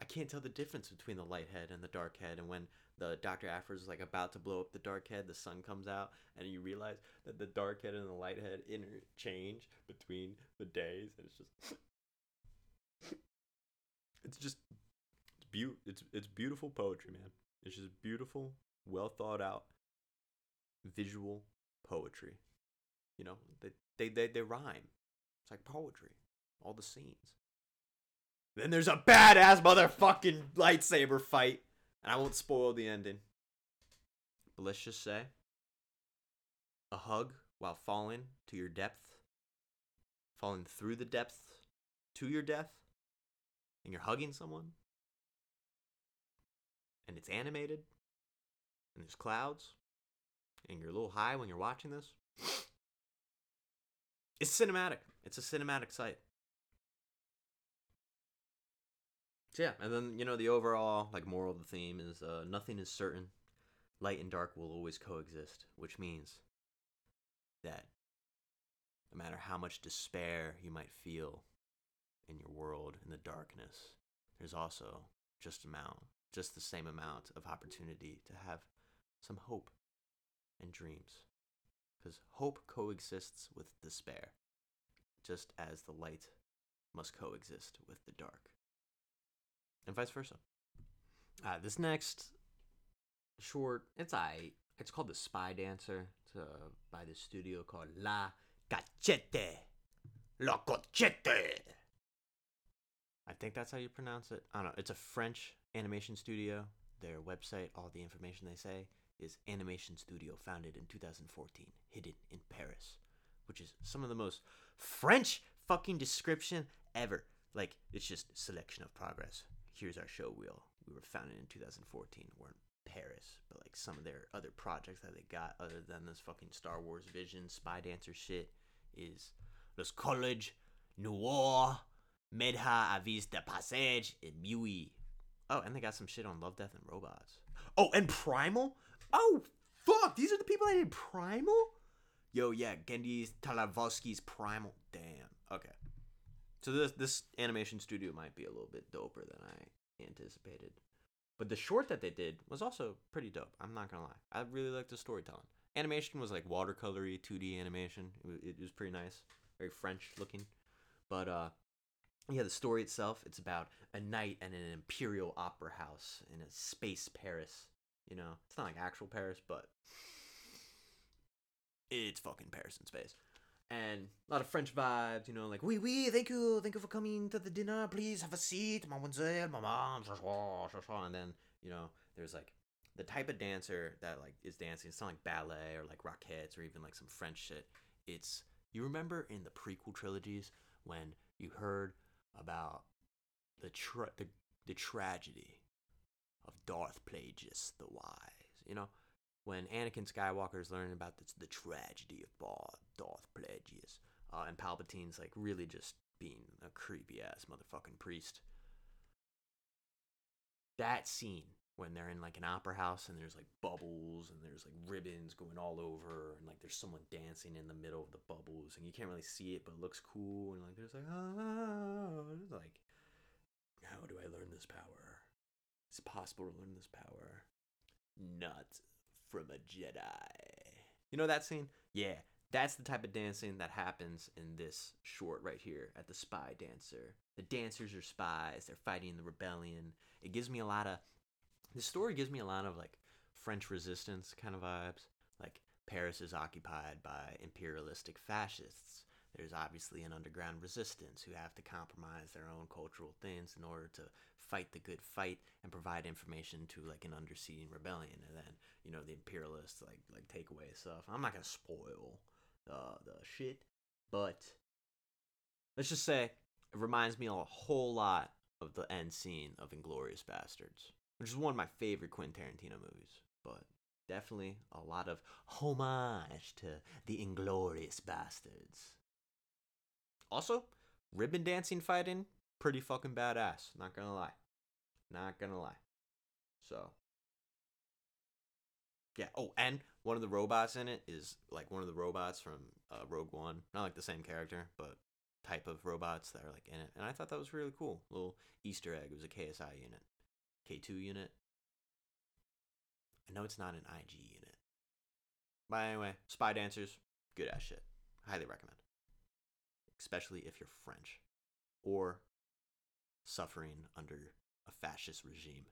I can't tell the difference between the light head and the dark head. And when the Doctor Aphra is like about to blow up the dark head, the sun comes out, and you realize that the dark head and the light head interchange between the days, and it's just, *laughs* it's just, it's beau- it's it's beautiful poetry, man. It's just beautiful, well thought out, visual poetry. You know, they they they, they rhyme. It's like poetry. All the scenes. Then there's a badass motherfucking lightsaber fight. And I won't spoil the ending. But let's just say a hug while falling to your depth, falling through the depth to your death, and you're hugging someone, and it's animated, and there's clouds, and you're a little high when you're watching this. It's cinematic. It's a cinematic sight. So yeah, and then you know the overall like moral of the theme is uh, nothing is certain. Light and dark will always coexist, which means that no matter how much despair you might feel in your world in the darkness, there's also just amount, just the same amount of opportunity to have some hope and dreams. Because hope coexists with despair, just as the light must coexist with the dark and vice versa. Uh, this next short, it's I. It's called the Spy Dancer. It's uh, by the studio called La Cachette. La Cachette. I think that's how you pronounce it. I don't know. It's a French animation studio. Their website, all the information they say, is Animation Studio, founded in 2014, hidden in Paris, which is some of the most French fucking description ever. Like, it's just selection of progress here's our show wheel. We were founded in 2014. We're in Paris, but like some of their other projects that they got, other than this fucking Star Wars Vision Spy Dancer shit, is Los College Noir, Medha Avis de Passage, and Mui. Oh, and they got some shit on Love, Death, and Robots. Oh, and Primal? Oh, fuck! These are the people that did Primal? Yo, yeah, Gendy Talavosky's Primal. Damn. Okay. So this this animation studio might be a little bit doper than I anticipated. But the short that they did was also pretty dope. I'm not gonna lie. I really liked the storytelling. Animation was like watercolory 2D animation. It was, it was pretty nice, very French looking. But uh, yeah, the story itself it's about a night at an imperial opera house in a space Paris. You know, it's not like actual Paris, but it's fucking Paris in space and a lot of French vibes, you know, like oui oui, thank you, thank you for coming to the dinner. Please have a seat, mademoiselle, maman, and then you know, there's like the type of dancer that like is dancing. It's not like ballet or like Rockettes or even like some French shit. It's you remember in the prequel trilogies when you heard about the tra- the, the tragedy of Darth Plagueis the Wise, you know when Anakin Skywalker is learning about the, tragedy of Darth, Plagueis, uh, and Palpatine's like really just being a creepy ass motherfucking priest. That scene when they're in like an opera house and there's like bubbles and there's like ribbons going all over and like there's someone dancing in the middle of the bubbles and you can't really see it but it looks cool and like there's like oh it's like how do I learn this power? It's possible to learn this power. Not from a Jedi. You know that scene? Yeah, that's the type of dancing that happens in this short right here at the Spy Dancer. The dancers are spies, they're fighting the rebellion. It gives me a lot of. The story gives me a lot of like French resistance kind of vibes. Like Paris is occupied by imperialistic fascists. There's obviously an underground resistance who have to compromise their own cultural things in order to fight the good fight and provide information to like an underseating rebellion. And then you know the imperialists like like take away stuff. I'm not gonna spoil the the shit but let's just say it reminds me a whole lot of the end scene of inglourious basterds which is one of my favorite quentin tarantino movies but definitely a lot of homage to the inglourious basterds also ribbon dancing fighting pretty fucking badass. Not gonna lie. Not gonna lie. So, Yeah. Oh, and one of the robots in it is like one of the robots from uh, Rogue One. Not like the same character, but type of robots that are like in it. And I thought that was really cool. Little Easter egg. It was a KSI unit, K2 unit. I know it's not an IG unit. But anyway, Spy Dancers, good ass shit. Highly recommend. Especially if you're French or suffering under a fascist regime.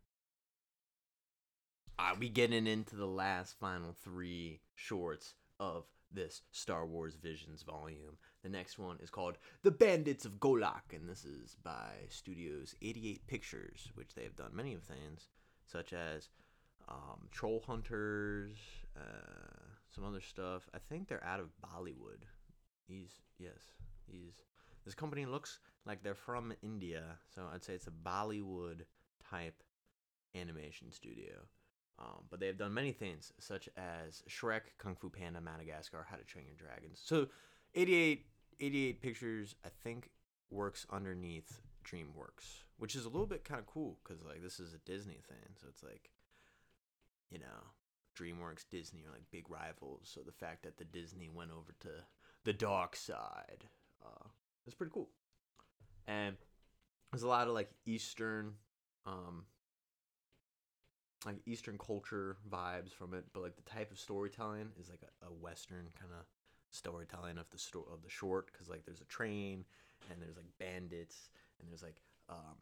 Are we getting into the last final three shorts of this Star Wars Visions volume? The next one is called The Bandits of Golak, and this is by Studios 88 Pictures, which they have done many of things, such as um, Troll Hunters, uh, some other stuff. I think they're out of Bollywood. He's yes, he's this company looks like they're from India, so I'd say it's a Bollywood type animation studio. Um, but they have done many things, such as Shrek, Kung Fu Panda, Madagascar, How to Train Your Dragons. So, 88, 88 Pictures, I think, works underneath DreamWorks, which is a little bit kind of cool because like this is a Disney thing, so it's like, you know, DreamWorks, Disney are like big rivals. So the fact that the Disney went over to the dark side, uh, is pretty cool. And there's a lot of like Eastern, um, like Eastern culture vibes from it, but like the type of storytelling is like a, a Western kind of storytelling of the sto- of the short because like there's a train and there's like bandits and there's like um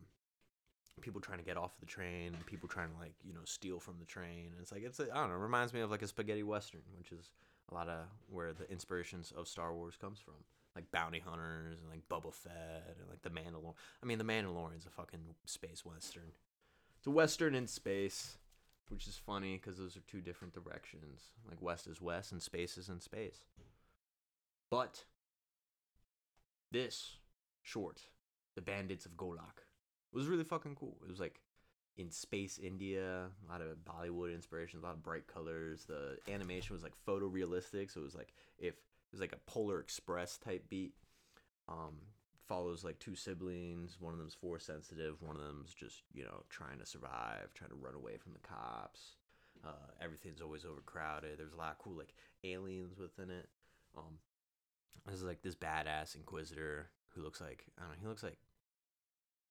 people trying to get off the train and people trying to like you know steal from the train and it's like it's I don't know it reminds me of like a spaghetti western which is a lot of where the inspirations of Star Wars comes from like bounty hunters and like Boba Fett and like the Mandalorian I mean the Mandalorian's a fucking space western it's a western in space which is funny because those are two different directions. Like west is west and space is in space. But this short, The Bandits of Golak, was really fucking cool. It was like in space India, a lot of Bollywood inspirations, a lot of bright colors. The animation was like photorealistic, so it was like if was like a Polar Express type beat. Um, follows like two siblings. One of them's force sensitive. One of them's just you know trying to survive, trying to run away from the cops. Uh, everything's always overcrowded. There's a lot of cool like aliens within it. Um, this is like this badass inquisitor who looks like I don't know. He looks like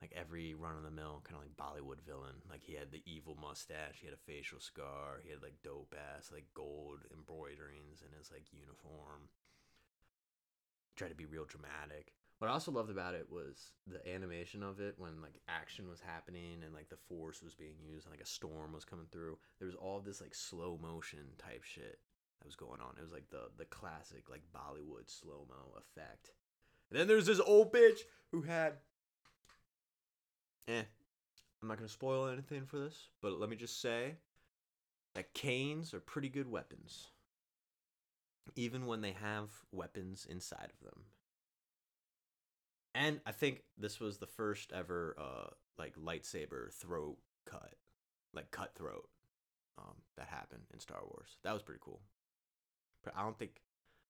like every run of the mill kind of like Bollywood villain. Like he had the evil mustache. He had a facial scar. He had like dope ass like gold embroiderings in his like uniform. Tried to be real dramatic. What I also loved about it was the animation of it when like action was happening and like the force was being used and like a storm was coming through. There was all this like slow motion type shit that was going on. It was like the the classic like Bollywood slow mo effect. And then there's this old bitch who had eh. I'm not gonna spoil anything for this, but let me just say that canes are pretty good weapons. Even when they have weapons inside of them. And I think this was the first ever uh like lightsaber throat cut, like cutthroat, um, that happened in Star Wars. That was pretty cool. But I don't think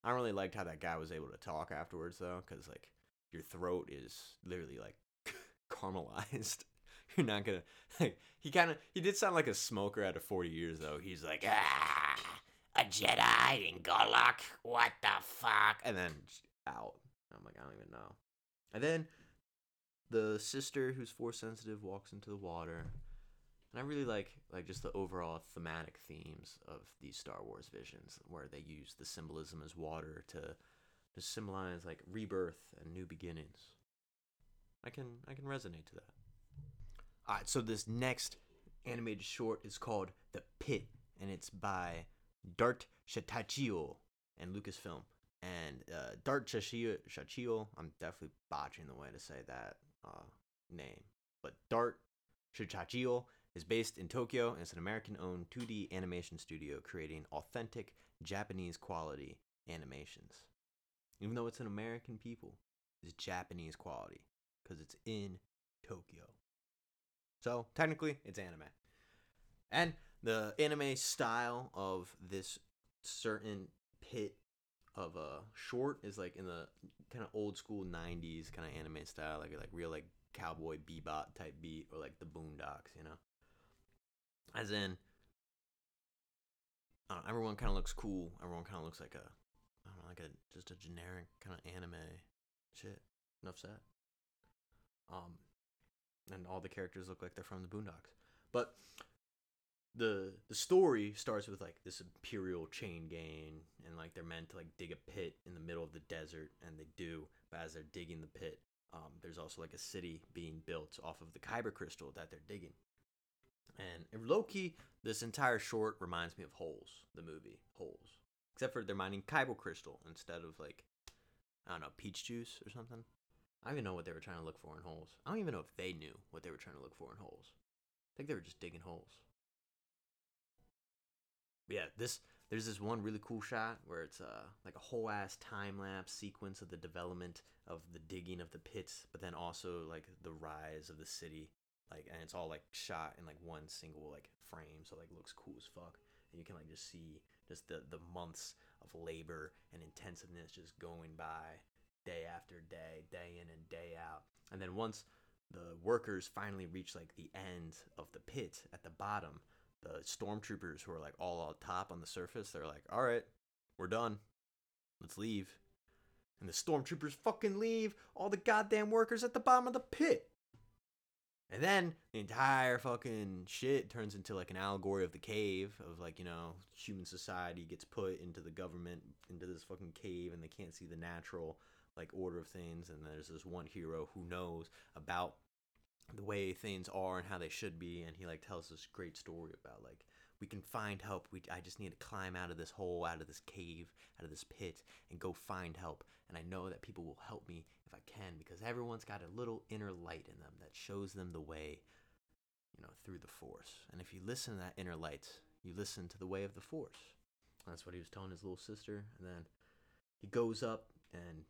I really liked how that guy was able to talk afterwards though, because like your throat is literally like *laughs* caramelized. *laughs* You're not gonna *laughs* like he kind of he did sound like a smoker out of 40 years though. He's like ah Jedi in Golak, what the fuck, and then out. I'm like I don't even know. And then the sister who's force sensitive walks into the water. And I really like like just the overall thematic themes of these Star Wars visions where they use the symbolism as water to to symbolize like rebirth and new beginnings. I can I can resonate to that. All right, so this next animated short is called The Pit and it's by Dart Shatachio and Lucasfilm and uh, Dart Shachio, I'm definitely botching the way to say that uh, name, but Dart Shachio is based in Tokyo and it's an American owned 2D animation studio creating authentic Japanese quality animations. Even though it's an American people, it's Japanese quality because it's in Tokyo. So technically, it's anime. And the anime style of this certain pit of a short is like in the kind of old school 90s kind of anime style like like real like cowboy bebop type beat or like the boondocks you know as in everyone kind of looks cool. Everyone kind of looks like a, I don't know, like a just a generic kind of anime shit. Enough said. Um, and all the characters look like they're from the Boondocks. But the the story starts with like this imperial chain gang, and like they're meant to like dig a pit in the middle of the desert, and they do. But as they're digging the pit, um, there's also like a city being built off of the kyber crystal that they're digging. And low key, this entire short reminds me of Holes, the movie Holes, except for they're mining kyber crystal instead of like I don't know peach juice or something. I don't even know what they were trying to look for in holes. I don't even know if they knew what they were trying to look for in holes. I think they were just digging holes. Yeah, this there's this one really cool shot where it's uh like a whole ass time lapse sequence of the development of the digging of the pits, but then also like the rise of the city. Like and it's all like shot in like one single like frame, so like looks cool as fuck. And you can like just see just the the months of labor and intensiveness just going by day after day, day in and day out. And then once the workers finally reach like the end of the pit at the bottom, the stormtroopers who are like all on top on the surface, they're like, "All right, we're done. Let's leave." And the stormtroopers fucking leave all the goddamn workers at the bottom of the pit. And then the entire fucking shit turns into like an allegory of the cave of like, you know, human society gets put into the government into this fucking cave and they can't see the natural like order of things and there's this one hero who knows about the way things are and how they should be and he like tells this great story about like we can find help. We i just need to climb out of this hole out of this cave out of this pit and go find help. And i know that people will help me if i can because everyone's got a little inner light in them that shows them the way you know through the force. And if you listen to that inner light you listen to the way of the force. That's what he was telling his little sister. And then he goes up and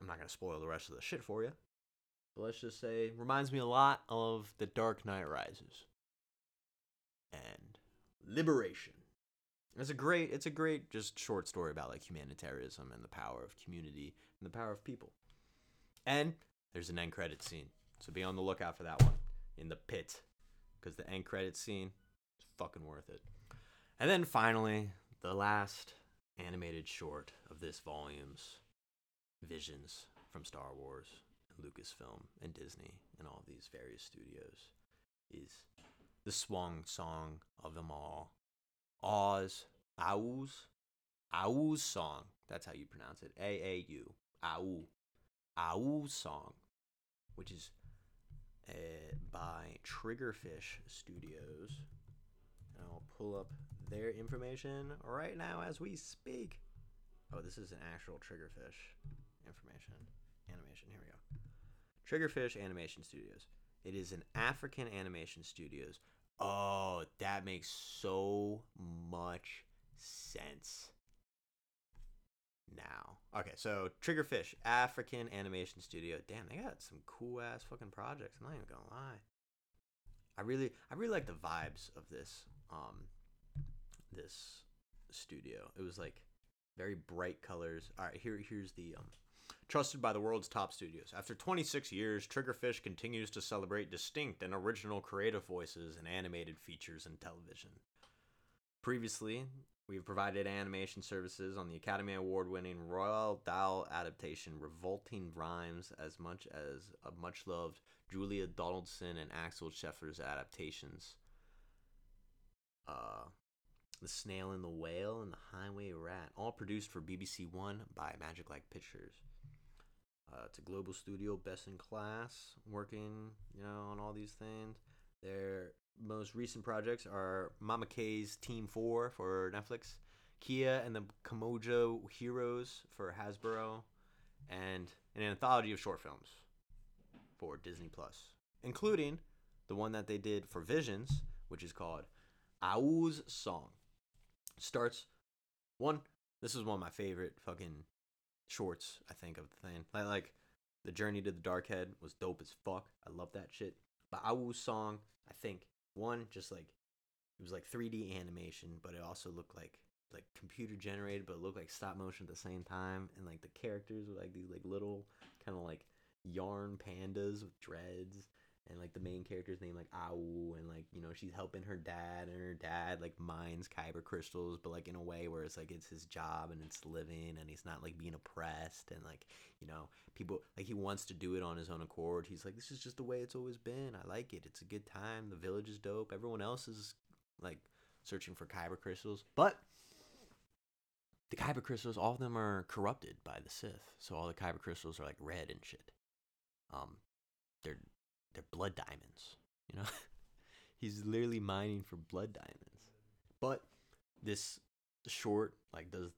i'm not going to spoil the rest of the shit for you let's just say reminds me a lot of The Dark Knight Rises and Liberation. It's a great it's a great just short story about like humanitarianism and the power of community and the power of people. And there's an end credit scene. So be on the lookout for that one in the pit cuz the end credit scene is fucking worth it. And then finally, the last animated short of this volume's visions from Star Wars Lucasfilm and Disney and all these various studios is the swan song of them all. Oz, Aau's, Aau's song. That's how you pronounce it. A A U. Aau. Aau's song, which is uh, by Triggerfish Studios. And I'll pull up their information right now as we speak. Oh, this is an actual Triggerfish information animation. Here we go. Triggerfish Animation Studios. It is an African animation studios. Oh, that makes so much sense. Now, okay, so Triggerfish African Animation Studio. Damn, they got some cool ass fucking projects. I'm not even gonna lie. I really, I really like the vibes of this, um, this studio. It was like very bright colors. All right, here, here's the um, Trusted by the world's top studios. After 26 years, Triggerfish continues to celebrate distinct and original creative voices in animated features and television. Previously, we've provided animation services on the Academy Award winning Roald Dahl adaptation Revolting Rhymes, as much as a much loved Julia Donaldson and Axel Scheffer's adaptations. Uh, the Snail and the Whale and The Highway Rat, all produced for BBC One by Magic Light Pictures. Uh, it's a global studio, best in class, working you know on all these things. Their most recent projects are Mama K's Team Four for Netflix, Kiya and the Kimoja Heroes for Hasbro, and an anthology of short films for Disney Plus, including the one that they did for Visions, which is called Aau's Song. Starts one. This is one of my favorite fucking shorts, I think, of the thing. Like, like the journey to the dark head was dope as fuck. I love that shit. But Aau's song, I think, one, just like it was like 3D animation, but it also looked like like computer generated, but it looked like stop motion at the same time. And like the characters were like these like little kind of like yarn pandas with dreads. And like the main character's name like Au, and like you know she's helping her dad, and her dad like mines kyber crystals, but like in a way where it's like it's his job and it's living, and he's not like being oppressed, and like you know people like he wants to do it on his own accord. He's like this is just the way it's always been. I like it. It's a good time. The village is dope. Everyone else is like searching for kyber crystals, but the kyber crystals, all of them are corrupted by the Sith. So all the kyber crystals are like red and shit. Um, they're they're blood diamonds. You know, *laughs* he's literally mining for blood diamonds. But this short like does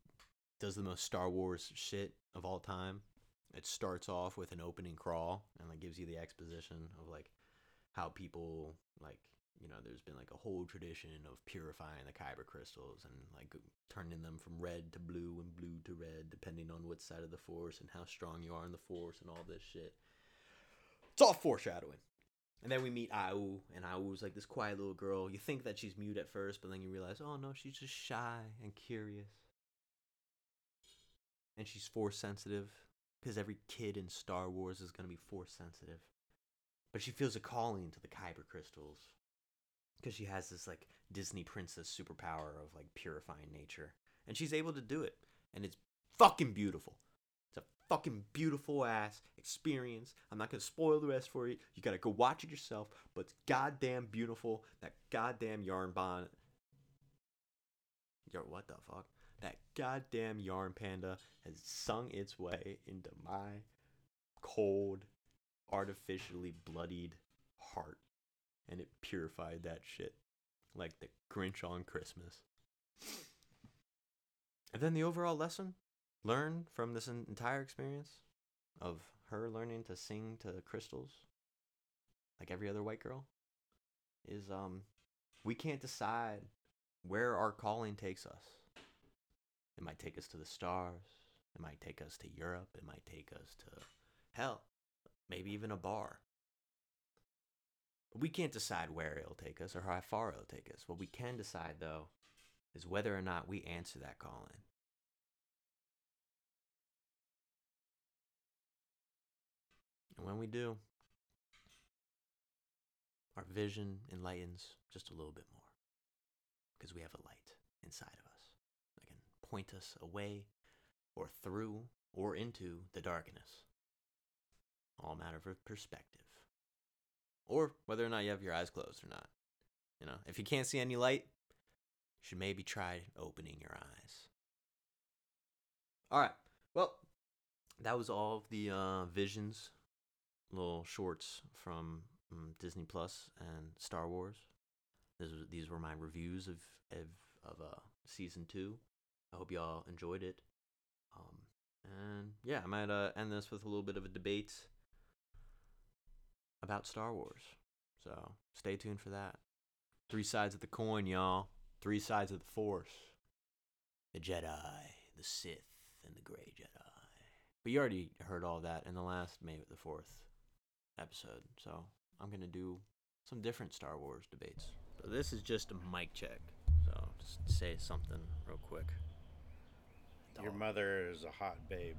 does the most Star Wars shit of all time. It starts off with an opening crawl and like gives you the exposition of like how people like you know there's been like a whole tradition of purifying the kyber crystals and like turning them from red to blue and blue to red depending on what side of the force and how strong you are in the force and all this shit it's all foreshadowing and then we meet Au, and Au's like this quiet little girl. You think that she's mute at first, but then you realize, oh no, she's just shy and curious. And she's force sensitive, because every kid in Star Wars is going to be force sensitive. But she feels a calling to the Kyber crystals, because she has this like Disney princess superpower of like purifying nature, and she's able to do it, and it's fucking beautiful. Fucking beautiful ass experience. I'm not gonna spoil the rest for you. You gotta go watch it yourself, but it's goddamn beautiful. That goddamn yarn bonnet. Yo, what the fuck? That goddamn yarn panda has sung its way into my cold, artificially bloodied heart and it purified that shit like the Grinch on Christmas. And then the overall lesson learned from this entire experience of her learning to sing to crystals like every other white girl is um we can't decide where our calling takes us. It might take us to the stars, it might take us to Europe, it might take us to hell, maybe even a bar. We can't decide where it'll take us or how far it'll take us. What we can decide, though, is whether or not we answer that calling. And when we do, our vision enlightens just a little bit more because we have a light inside of us that can point us away or through or into the darkness. All matter of perspective or whether or not you have your eyes closed or not. You know, if you can't see any light, you should maybe try opening your eyes. All right. Well, that was all of the uh, visions, little shorts from um, Disney Plus and Star Wars. This was, these were my reviews of of, of uh, season two. I hope y'all enjoyed it. Um, and yeah, I might uh, end this with a little bit of a debate about Star Wars. So stay tuned for that. Three sides of the coin, y'all. Three sides of the Force the Jedi, the Sith, and the Grey Jedi. But you already heard all that in the last May the 4th episode. So I'm going to do some different Star Wars debates. So this is just a mic check. So just say something real quick. Your mother is a hot babe.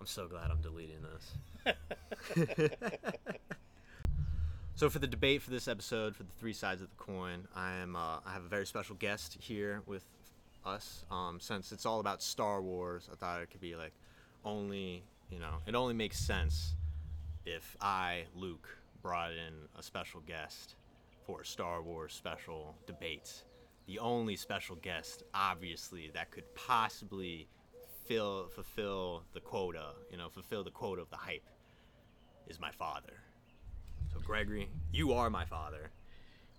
I'm so glad I'm deleting this. *laughs* *laughs* so for the debate for this episode, for the three sides of the coin, I am uh, I have a very special guest here with us. Um, since it's all about Star Wars, I thought it could be like only you know it only makes sense if I Luke brought in a special guest for a Star Wars special debate. The only special guest, obviously, that could possibly fill fulfill the quota, you know, fulfill the quota of the hype is my father. So Gregory, you are my father.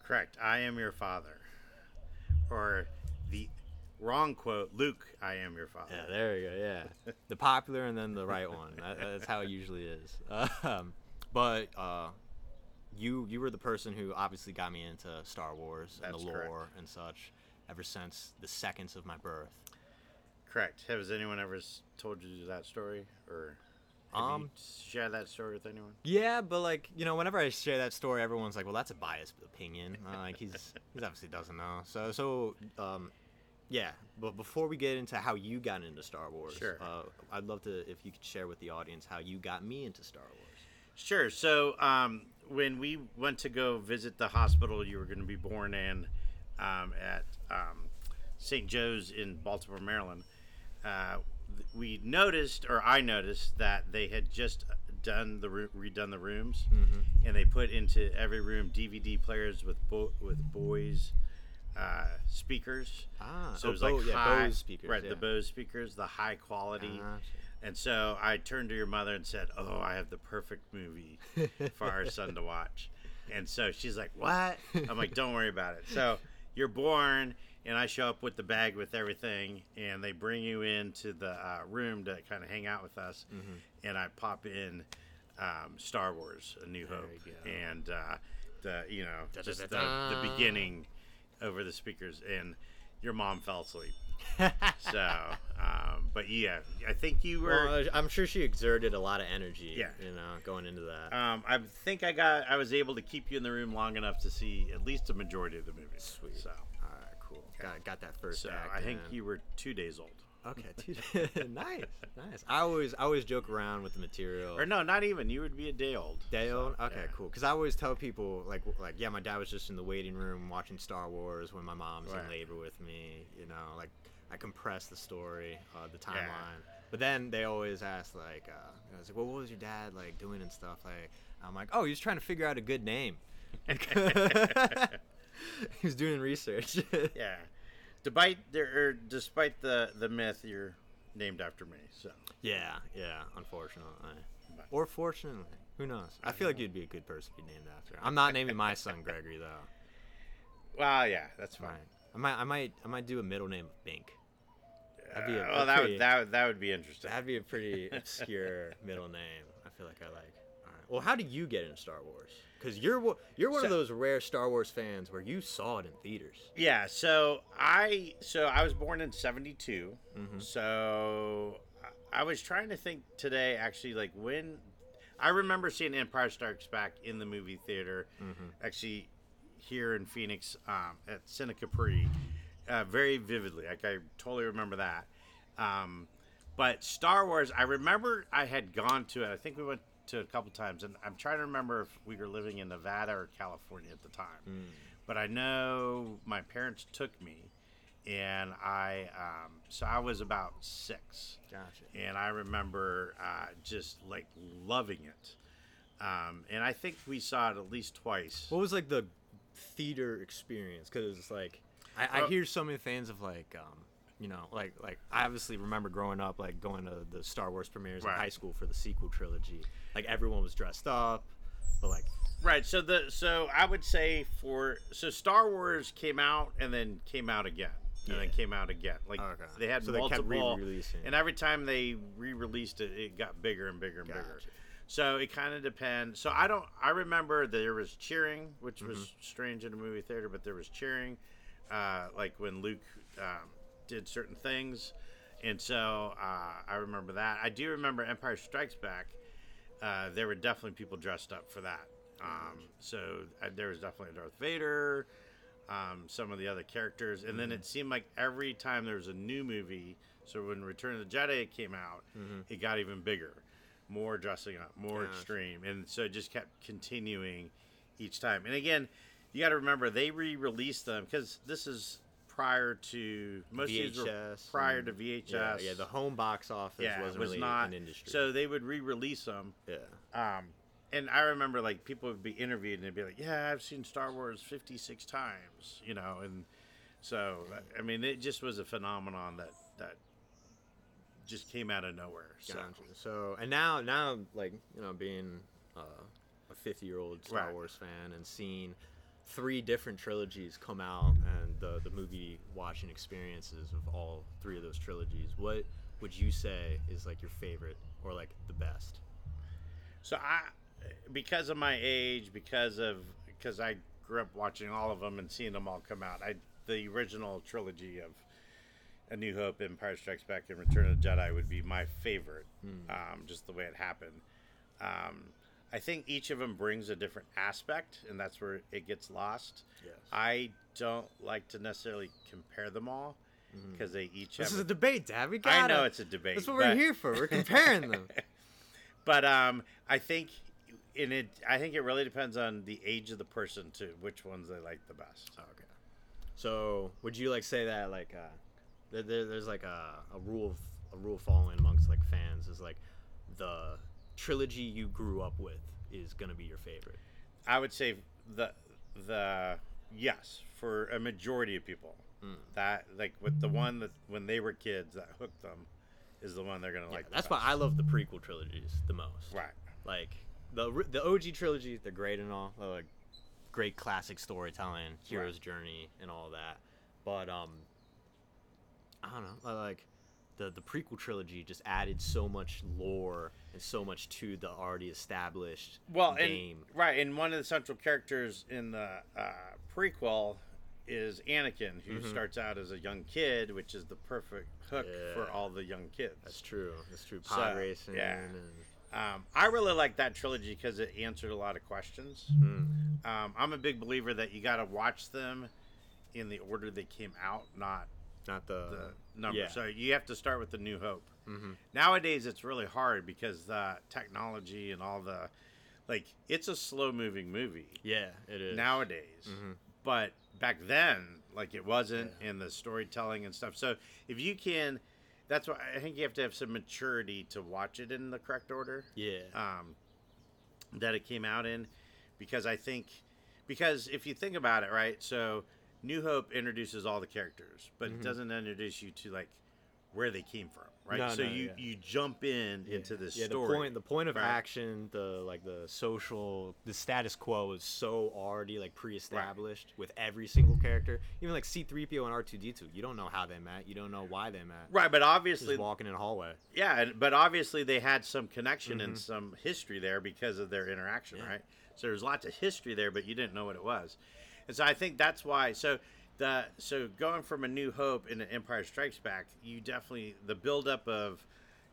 Correct. I am your father. Or the wrong quote, Luke, I am your father. Yeah, there you go. Yeah, the popular and then the right one. That, that's how it usually is. Um, but uh, you you were the person who obviously got me into Star Wars and That's the correct. lore and such ever since the seconds of my birth. Correct. Has anyone ever told you that story? Or Um, you shared that story with anyone? Yeah, but like you know, whenever I share that story, everyone's like, "Well, that's a biased opinion." Uh, like he's he's obviously doesn't know. So so um, yeah. But before we get into how you got into Star Wars, Sure. uh, I'd love to if you could share with the audience how you got me into Star Wars. Sure. So um, when we went to go visit the hospital you were going to be born in um, at um, St. Joe's in Baltimore, Maryland, uh, we noticed, or I noticed, that they had just done the redone the rooms, and they put into every room DVD players with bo- with boys. Uh, speakers. Ah, so oh, it was like Bo- yeah, high, Bose speakers, right? yeah. The Bose speakers, the high quality. Gotcha. And so I turned to your mother and said, "Oh, I have the perfect movie for our *laughs* son to watch." And so she's like, "What?" I'm like, "Don't worry about it." So you're born, and I show up with the bag with everything, and they bring you into the uh, room to kind of hang out with us, Mm-hmm. and I pop in um, Star Wars: A New Hope, and uh, the you know just the, the beginning over the speakers, and your mom fell asleep. *laughs* so, um, but yeah, I think you were. Well, I'm sure she exerted a lot of energy. Yeah. You know, going into that. Um, I think I got. I was able to keep you in the room long enough to see at least a majority of the movie. Sweet. So, All right, cool. Got got that first so act. I think in. you were two days old. Okay, *laughs* dude. *laughs* nice, nice. I always I always joke around with the material. Or no, not even. You would be a day old. Day So, old? Okay, yeah. cool. Because I always tell people like like yeah, my dad was just in the waiting room watching Star Wars when my mom's Right. in labor with me. You know, like I compress the story, uh, the timeline. But then they always ask like, uh, I was like, well, what was your dad like doing and stuff? Like, I'm like, oh, he was trying to figure out a good name. *laughs* he was doing research. Yeah. Despite there, or despite the the myth, you're named after me. So yeah, yeah. Unfortunately, or fortunately, who knows? I feel like you'd be a good person to be named after. I'm not naming my son Gregory though. well, yeah, that's fine. Right. I might, I might, I might do a middle name of Bink. That'd be a, Uh, well, that pretty, would that would, that would be interesting. that'd be a pretty obscure *laughs* middle name. I feel like I like. All right. Well, how do you get into Star Wars? Because you're one- you're one of those rare Star Wars fans where you saw it in theaters. Yeah, so I so I was born in '72. Mm-hmm. So I I was trying to think today, actually, like when I remember seeing Empire Strikes Back in the movie theater, Mm-hmm. actually here in Phoenix um, at Cine Capri, uh, very vividly. Like I totally remember that. Um, but Star Wars, I remember I had gone to it. I think we went to it a couple times, and I'm trying to remember if we were living in Nevada or California at the time. But I know my parents took me, and I um, so I was about six, Gotcha. and I remember uh, just like loving it. Um, and I think we saw it at least twice. What was like the theater experience? Because it's like I, I hear so many fans of like um, you know, like like I obviously remember growing up like going to the Star Wars premieres Right. in high school for the sequel trilogy. Like everyone was dressed up, but like Right. So the so I would say for so Star Wars came out and then came out again and then came out again. Like Okay. they had So they kept multiple, re-releasing. and every time they re-released it, it got bigger and bigger and bigger. So it kind of depends. So I don't. I remember there was cheering, which was Mm-hmm. strange in a movie theater, but there was cheering, uh, like when Luke um, did certain things, and so uh, I remember that. I do remember Empire Strikes Back. Uh, there were definitely people dressed up for that. Um, so uh, there was definitely Darth Vader, um, some of the other characters, and Mm-hmm. then it seemed like every time there was a new movie. So when Return of the Jedi came out, it got even bigger, more dressing up, more Gotcha. extreme, and so it just kept continuing each time. And again, you got to remember they re-released them because this is prior to most of these were VHS prior and- to VHS. yeah, yeah, the home box office Yeah, wasn't was really not an industry. So they would re-release them. yeah. Um, and I remember like people would be interviewed and they'd be like, "Yeah, I've seen Star Wars 56 times," you know, and so I mean, it just was a phenomenon that that just came out of nowhere. So Gotcha. So and now now like you know being uh, a 50 year old Star Right. Wars fan and seeing three different trilogies come out and the the movie watching experiences of all three of those trilogies, what would you say is like your favorite or like the best? So I, because of my age, because of because I grew up watching all of them and seeing them all come out. I the original trilogy of A New Hope, Empire Strikes Back, and Return of the Jedi would be my favorite. Um, just the way it happened. Um, I think each of them brings a different aspect, and that's where it gets lost. Yes. I don't like to necessarily compare them all because they each This have. is a a- debate, Dad. We got. I got know it's a debate. That's what but- we're here for. We're comparing them. *laughs* but um, I think and it I think it really depends on the age of the person too, which ones they like the best. Oh, okay. So would you like say that like uh, there, there, there's like a, a rule of a rule following amongst like fans is like the trilogy you grew up with is gonna be your favorite. I would say the the yes for a majority of people that like with the one that when they were kids that hooked them is the one they're gonna like. That's why. I love the prequel trilogies the most. Right. Like the the OG trilogy, they're great and all. They're like great classic storytelling, hero's journey, and all that. But um, I don't know. I Like the the prequel trilogy just added so much lore and so much to the already established well game. and right and one of the central characters in the uh, prequel is anakin who starts out as a young kid which is the perfect hook for all the young kids That's true. That's true. So, Pod racing. yeah. And, um, i really like that trilogy because it answered a lot of questions Hmm. um, i'm a big believer that you got to watch them in the order they came out not not the, the number. yeah. So you have to start with the New Hope. Mm-hmm. Nowadays, it's really hard because the technology and all the, like, it's a slow moving movie yeah, it is nowadays. Mhm. But back then, like, it wasn't in the storytelling and stuff. So if you can, that's why I think you have to have some maturity to watch it in the correct order Yeah. um, that it came out in because I think because if you think about it, right? So New Hope introduces all the characters, but it doesn't introduce you to like where they came from, right? Mm-hmm. No, so no, you yeah. you jump in into this yeah, story. the point the point of right? action, the like the social, the status quo is so already like pre-established with every single character. Even like C-3PO and R2D2, you don't know how they met, you don't know why they met. Right, but obviously, Just walking in a hallway. yeah, and- but obviously they had some connection and some history there because of their interaction, Mm-hmm. Yeah. right? So there's lots of history there, but you didn't know what it was, and so I think that's why. So the so going from a New Hope into Empire Strikes Back, you definitely the buildup of,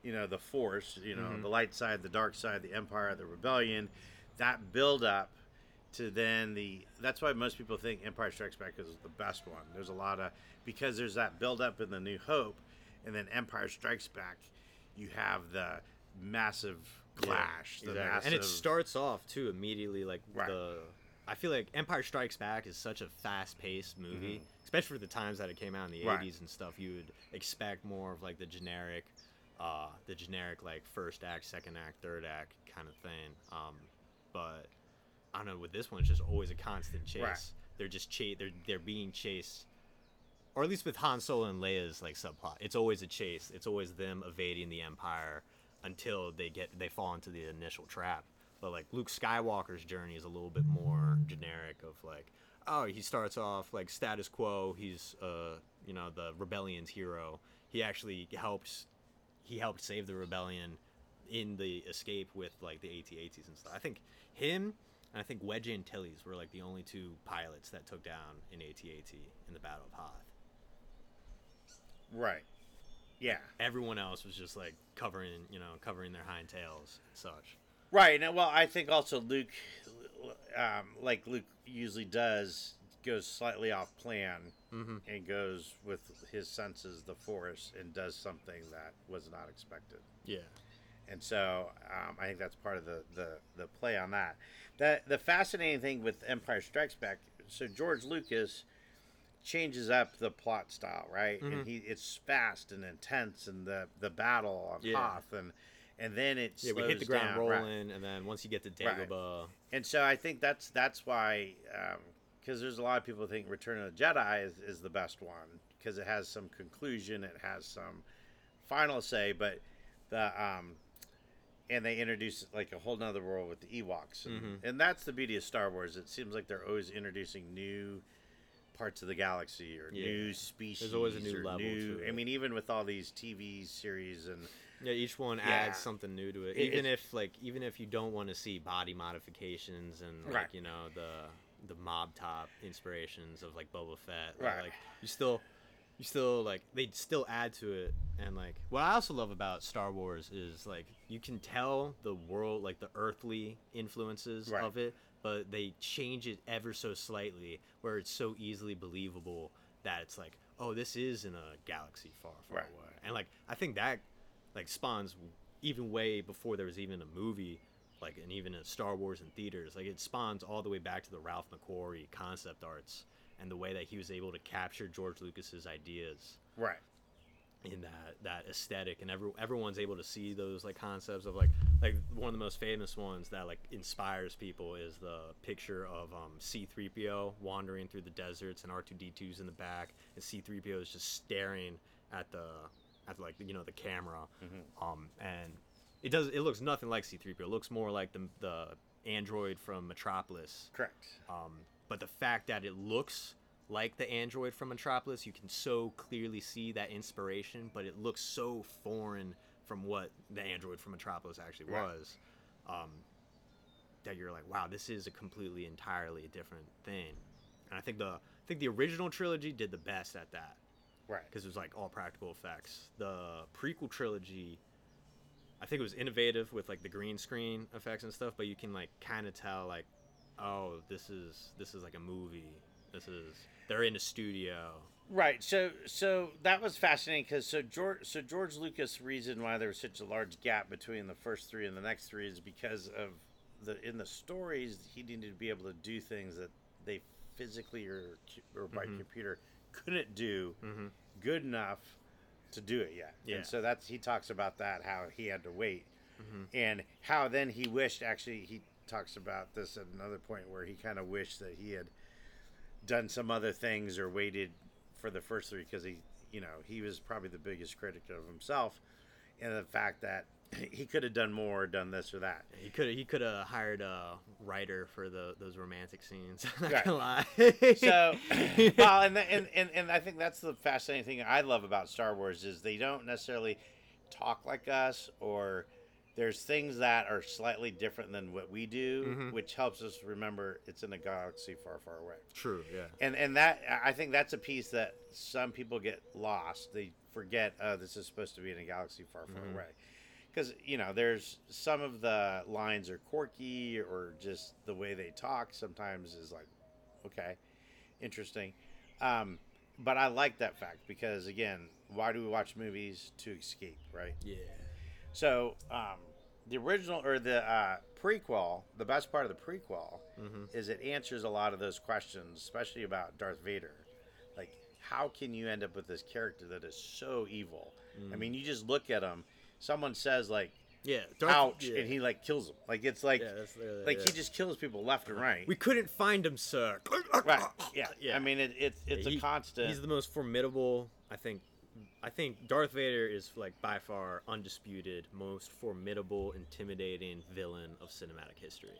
you know, the Force, you know, Mm-hmm. the light side, the dark side, the Empire, the Rebellion, that buildup to then the that's why most people think Empire Strikes Back is the best one. There's a lot of because there's that buildup in the New Hope, and then Empire Strikes Back, you have the massive clash, the Exactly. massive And it starts off too immediately like Right. the I feel like Empire Strikes Back is such a fast-paced movie, Mhm. especially for the times that it came out in the Right. 80s and stuff. You would expect more of like the generic uh the generic like first act, second act, third act kind of thing. Um but I don't know with this one it's just always a constant chase. Right. They're just cha- they're they're being chased or at least with Han Solo and Leia's like subplot, it's always a chase. It's always them evading the Empire until they get they fall into the initial trap. But like Luke Skywalker's journey is a little bit more generic of like, oh, he starts off like status quo. He's uh you know the rebellion's hero. He actually helps he helped save the rebellion in the escape with like the AT-ATs and stuff. I think him and I think Wedge Antilles were like the only two pilots that took down an AT-AT in the Battle of Hoth. right. Yeah, everyone else was just like covering, you know, covering their hind tails and such. right. And well, I think also Luke, um, like Luke usually does, goes slightly off plan Mm-hmm. and goes with his senses, the Force, and does something that was not expected. Yeah. and so um, I think that's part of the, the, the play on that. The the fascinating thing with Empire Strikes Back, so George Lucas changes up the plot style, right? Mm-hmm. And he it's fast and intense, and the the battle on Yeah. Hoth, and and then it Yeah, we hit the ground down, right. rolling, and then once you get to Right. Dagobah, And so I think that's that's why, because there's a lot of people think Return of the Jedi is, is the best one because it has some conclusion, it has some final say, but the um, and they introduce like a whole nother world with the Ewoks, and, Mhm. and that's the beauty of Star Wars. It seems like they're always introducing new parts of the galaxy or Yeah. new species. There's always a new level new- I mean, even with all these TV series and yeah, each one Yeah. adds something new to it. It- even if like, even if you don't want to see body modifications and like, Right. you know, the the mob top inspirations of like Boba Fett, Right. like you still, you still like they still add to it. And like, what I also love about Star Wars is like you can tell the world, like the earthly influences Right. of it, but they change it ever so slightly, where it's so easily believable that it's like, oh, this is in a galaxy far, far Right. away. And like, I think that like spawns even way before there was even a movie. like and even in Star Wars in theaters, like it spawns all the way back to the Ralph McQuarrie concept arts and the way that he was able to capture George Lucas's ideas Right. in that that aesthetic and every, everyone's able to see those like concepts of like like one of the most famous ones that like inspires people is the picture of um, C3PO wandering through the deserts and R2D2's in the back and C3PO is just staring at the at like you know the camera um and it does it looks nothing like C3PO it looks more like the the android from Metropolis Correct. um, but the fact that it looks like the android from Metropolis, you can so clearly see that inspiration, but it looks so foreign from what the android from Metropolis actually Right. was. Um, that you're like, wow, this is a completely, entirely different thing. And I think the I think the original trilogy did the best at that Right. because it was like all practical effects. The prequel trilogy, I think it was innovative with like the green screen effects and stuff, but you can like kind of tell like, oh, this is this is like a movie. This is they're in a studio. Right. So so that was fascinating because so George so George Lucas reason why there was such a large gap between the first three and the next three is because of the in the stories he needed to be able to do things that they physically or or by Mhm. computer couldn't do Mhm. good enough to do it yet. Yeah. And so that's he talks about that how he had to wait Mhm. and how then he wished actually he talks about this at another point where he kind of wished that he had done some other things or waited for the first three because he you know he was probably the biggest critic of himself and the fact that he could have done more done this or that He could he could have hired a writer for the those romantic scenes. *laughs* Not Right. gonna lie. so *laughs* well and, the- and and and i think that's the fascinating thing i love about star wars is they don't necessarily talk like us or there's things that are slightly different than what we do Mhm. which helps us remember it's in a galaxy far far away True. Yeah. and and that I think that's a piece that some people get lost. They forget, oh, this is supposed to be in a galaxy far, far Mhm. away. Because you know, there's some of the lines are quirky or just the way they talk. Sometimes is like, okay, interesting. Um, but I like that fact because again, why do we watch movies to escape, right? Yeah. So um, the original or the uh, prequel, the best part of the prequel Mhm. is it answers a lot of those questions, especially about Darth Vader. Like, how can you end up with this character that is so evil? I mean, you just look at him. Someone says like Yeah. "ouch," yeah. and he like kills him. Like it's like yeah, literally- like yeah. he just kills people left and right. We couldn't find him, sir. right? Yeah. *laughs* Yeah. I mean, it, it's it's He- a constant. He's the most formidable. I think. I think Darth Vader is like by far undisputed most formidable, intimidating villain of cinematic history.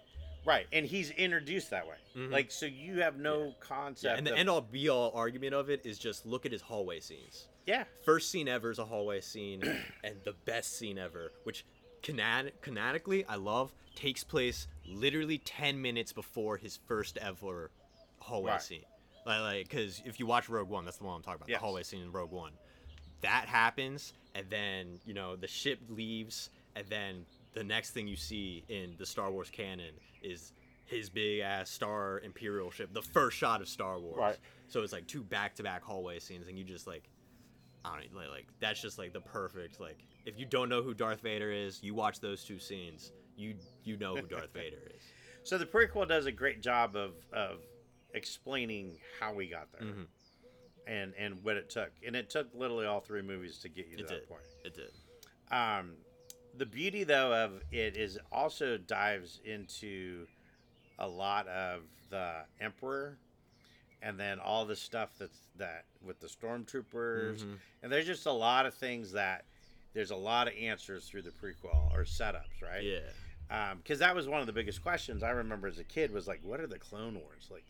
right, and he's introduced that way. Mhm. Like, so you have no concept. And the of- end all be all argument of it is just look at his hallway scenes. Yeah, First scene ever is a hallway scene, *clears throat* and the best scene ever, which canad- canonically I love, takes place literally ten minutes before his first ever hallway Right. scene. Like, like, because if you watch Rogue One, that's the one I'm talking about. Yes. The hallway scene in Rogue One. That happens, and then you know the ship leaves, and then the next thing you see in the Star Wars canon is his big ass Star Imperial ship, the first shot of Star Wars. Right. So it's like two back to back hallway scenes, and you just like, I don't know, like, that's just like the perfect like. If you don't know who Darth Vader is, you watch those two scenes, you you know who Darth Vader is. *laughs* So the prequel does a great job of of explaining how we got there Mhm. and and what it took, and it took literally all three movies to get you to It that did. point. It did. Um, the beauty though of it is also dives into a lot of the Emperor, and then all the stuff that's that with the stormtroopers, Mhm. and there's just a lot of things that there's a lot of answers through the prequel or setups, right? Yeah. because that was one of the biggest questions I remember as a kid was like, what are the Clone Wars? Like,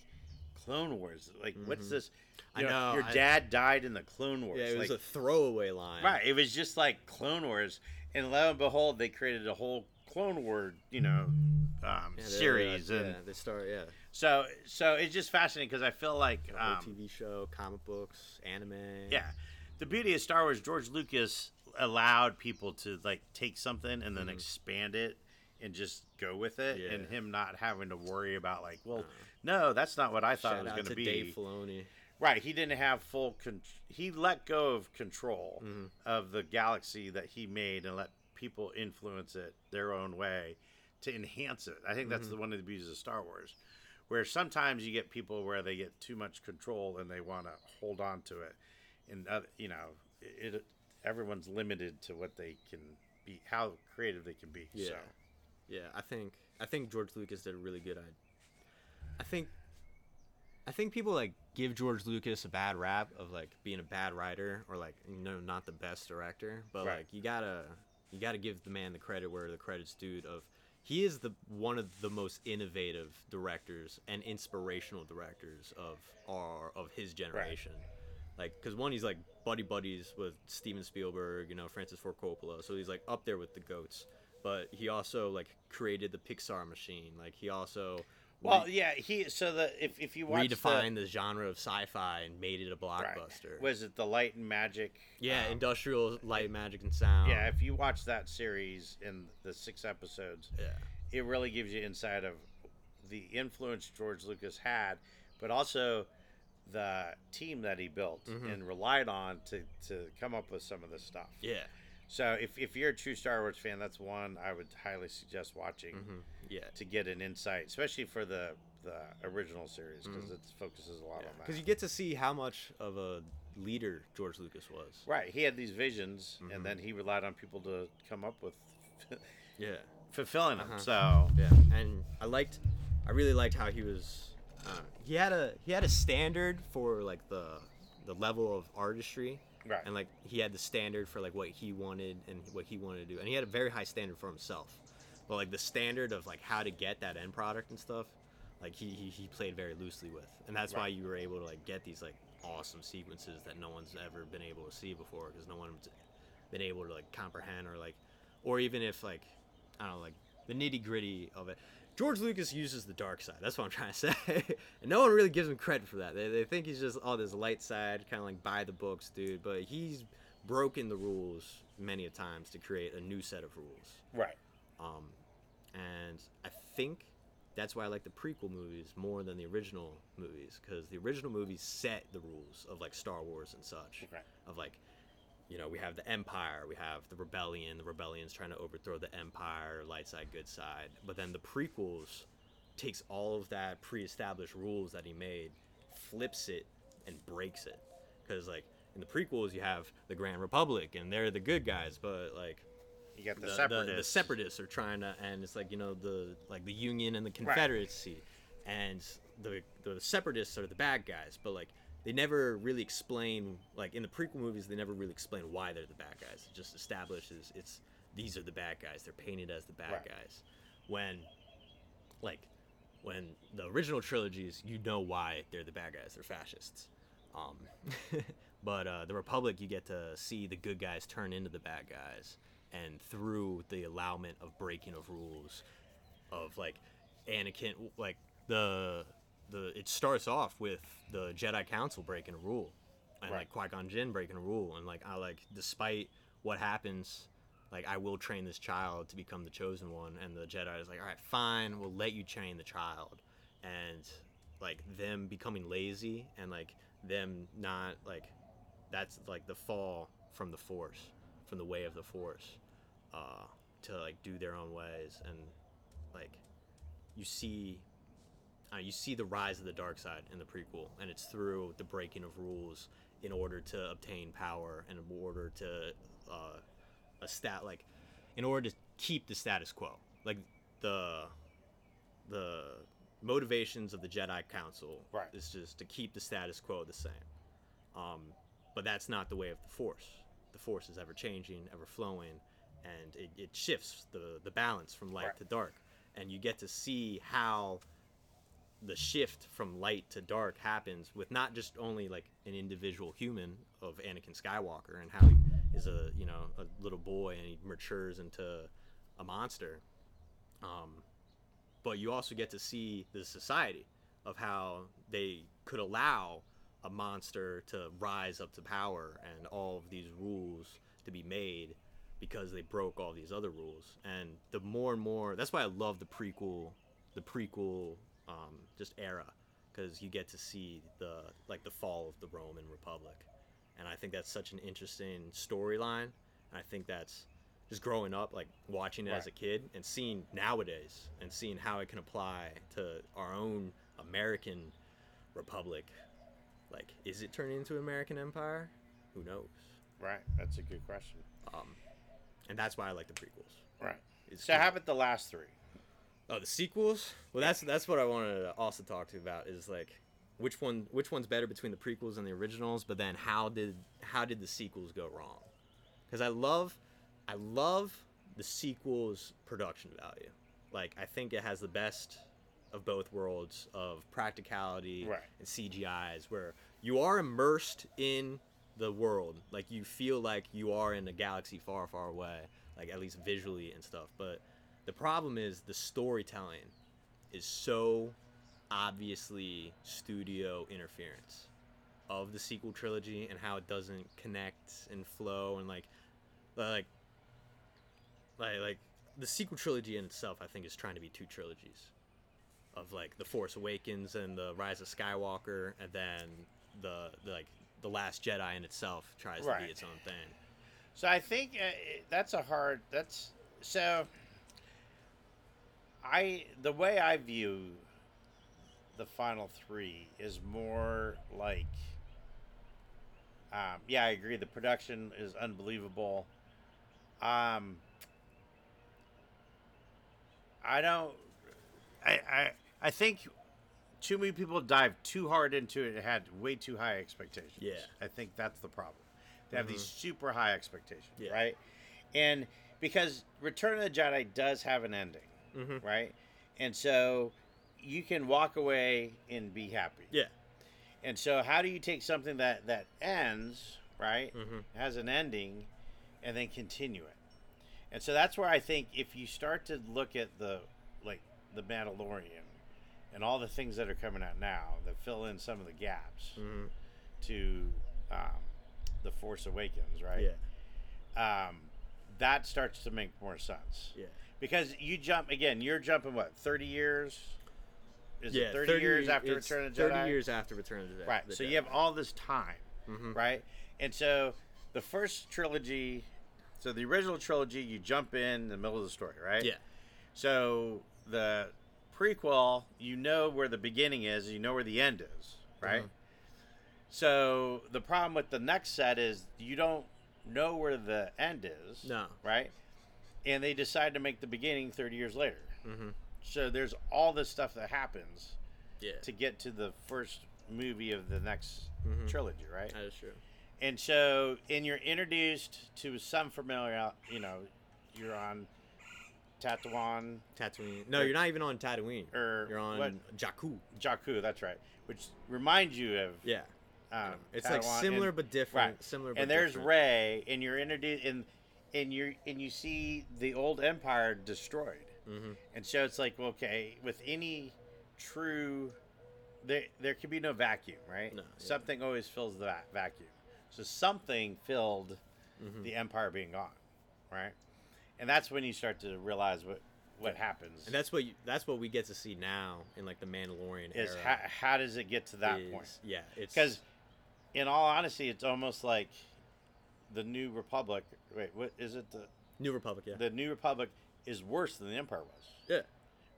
Clone Wars? Like, what's Mhm. this? I You know, Your I- dad died in the Clone Wars. Yeah, it was like, a throwaway line. right. It was just like Clone Wars, and lo and behold, they created a whole Clone War, you know, um, Yeah, series, and yeah, they start. Yeah. So so it's just fascinating because I feel like um, TV show, comic books, anime. Yeah. The beauty of Star Wars, George Lucas allowed people to like take something and then Mhm. expand it and just go with it and him not having to worry about like, well, Uh, no, that's not what I thought it was going to be. Dave Filoni. Right, he didn't have full con- he let go of control Mhm. of the galaxy that he made and let people influence it their own way to enhance it. I think that's Mm-hmm. the one of the beauties of Star Wars, where sometimes you get people where they get too much control and they want to hold on to it, and you know, it, it everyone's limited to what they can be, how creative they can be. Yeah. So. Yeah, I think I think George Lucas did a really good. I, I think I think people like give George Lucas a bad rap of like being a bad writer or like you know not the best director, but Right. like you gotta you gotta give the man the credit where the credit's due. Of he is the one of the most innovative directors and inspirational directors of our of his generation. Like, cause one he's like buddy buddies with Steven Spielberg, you know Francis Ford Coppola, so he's like up there with the goats. But he also like created the Pixar machine. Like he also Well, yeah, he. So the if if you watch redefined the, genre of sci-fi and made it a right, blockbuster. was it the Light and Magic? yeah, um, industrial light, magic, and sound. Yeah, if you watch that series in the six episodes, yeah, it really gives you insight of the influence George Lucas had, but also the team that he built Mm-hmm. and relied on to, to come up with some of this stuff. yeah, So if, if you're a true Star Wars fan, that's one I would highly suggest watching Mm-hmm. yeah. to get an insight, especially for the the original series because it focuses a lot on that. Because Mm-hmm. you get to see how much of a leader George Lucas was. right, he had these visions, Mm-hmm. and then he relied on people to come up with *laughs* Yeah. fulfilling them. Uh-huh. So Yeah, and I liked, I really liked how he was. Uh, he had a he had a standard for like the the level of artistry, Right. And like he had the standard for like what he wanted and what he wanted to do, and he had a very high standard for himself. But like the standard of like how to get that end product and stuff, like he he, he played very loosely with, and that's why you were able to like get these like awesome sequences that no one's ever been able to see before because no one's been able to like comprehend or like or even if like I don't know like the nitty gritty of it. George Lucas uses the dark side. That's what I'm trying to say, *laughs* and no one really gives him credit for that. They, they think he's just oh this light side, kind of like by the books dude. But he's broken the rules many a times to create a new set of rules. right. Um, and I think that's why I like the prequel movies more than the original movies because the original movies set the rules of like Star Wars and such. Right. Of like, you know, we have the Empire, we have the Rebellion. The Rebellion's trying to overthrow the Empire, light side, good side. But then the prequels takes all of that pre-established rules that he made, flips it, and breaks it. Because like in the prequels, you have the Grand Republic, and they're the good guys, but like You got the, the, the, separatists. the separatists are trying to and it's like you know the like the union and the confederacy and the the separatists are the bad guys but like they never really explain like in the prequel movies they never really explain why they're the bad guys. It just establishes it's these are the bad guys. They're painted as the bad Right. guys. When like when the original trilogies you know why they're the bad guys. They're fascists. Um, *laughs* but uh, the Republic, you get to see the good guys turn into the bad guys, and through the allowment of breaking of rules, of like Anakin, like the the it starts off with the Jedi Council breaking a rule, and Right. like Qui Gon Jinn breaking a rule, and like I like despite what happens. Like I will train this child to become the chosen one, and the Jedi is like, all right, fine, we'll let you train the child, and like them becoming lazy and like them not like that's like the fall from the force from the way of the force uh to like do their own ways and like you see uh, you see the rise of the dark side in the prequel and it's through the breaking of rules in order to obtain power and in order to uh a stat like in order to keep the status quo like the the motivations of the Jedi Council Right. is just to keep the status quo the same. Um, but that's not the way of the Force. The Force is ever changing, ever flowing, and it, it shifts the, the balance from light Right. to dark. And you get to see how the shift from light to dark happens with not just only like an individual human of Anakin Skywalker and how he is a you know a little boy and he matures into a monster, um, but you also get to see the society of how they could allow a monster to rise up to power and all of these rules to be made because they broke all these other rules. And the more and more that's why i love the prequel the prequel um, just era because you get to see the like the fall of the roman republic and i think that's such an interesting storyline i think that's just growing up, like watching it as a kid and seeing nowadays and seeing how it can apply to our own American republic. Like, is it turning into American empire? Who knows? Right. That's a good question. Um, and that's why I like the prequels. Right. It's So good. how about the last three? Oh, the sequels. Well, that's that's what I wanted to also talk to you about is like which one which one's better between the prequels and the originals, but then how did how did the sequels go wrong? Because I love I love the sequels production value. Like I think it has the best of both worlds of practicality Right. and CGIs where you are immersed in the world. Like you feel like you are in a galaxy far, far away, like at least visually and stuff. But the problem is the storytelling is so obviously studio interference of the sequel trilogy and how it doesn't connect and flow and like like like like the sequel trilogy in itself I think is trying to be two trilogies of like the Force Awakens and the Rise of Skywalker and then the, the like the Last Jedi in itself tries to be its own thing. So I think uh, that's a hard. That's so. I the way I view the final three is more like. Um, yeah, I agree. The production is unbelievable. Um, I don't. I I I think too many people dive too hard into it and had way too high expectations. Yeah. I think that's the problem. They have these super high expectations, Yeah. right? And because Return of the Jedi does have an ending, Mhm. right? And so you can walk away and be happy. Yeah. And so how do you take something that that ends, right? Mhm. Has an ending and then continue it. And so that's where I think if you start to look at the like the Mandalorian and all the things that are coming out now that fill in some of the gaps Mhm. to um, the Force Awakens, right? Yeah. Um, that starts to make more sense Yeah. Because you jump again. You're jumping what thirty years? Is yeah, it thirty, years after Return of the Jedi? 30 years after Return of the Jedi. Right. the So Jedi. you have all this time, Mhm. right? And so the first trilogy, so the original trilogy, you jump in the middle of the story, right? Yeah. So the prequel, you know where the beginning is, you know where the end is, right? Mhm. So the problem with the next set is you don't know where the end is, No. right? And they decide to make the beginning 30 years later. Mm-hmm. So there's all this stuff that happens Yeah. to get to the first movie of the next Mhm. trilogy, right? That is true. And so, and you're introduced to some familiar, you know, you're on Tatooine Tatooine. No, you're not even on Tatooine. or You're on what? Jakku. Jakku. That's right. Which reminds you of Yeah. um, It's like similar and- but different. right. Similar but and there's different. Rey, and you're introduced, and and you're and you see the old Empire destroyed, Mhm. and so it's like, well, okay, with any true, there there can be no vacuum, right? No, yeah. Something always fills the va- vacuum. So something filled Mhm. the Empire being gone, right? And that's when you start to realize what what happens. And that's what you, that's what we get to see now in like the Mandalorian is era. how, how does it get to that is- point? Yeah, it's Because, in all honesty, it's almost like the New Republic. Wait, what is it? The New Republic. Yeah. the New Republic is worse than the Empire was, yeah.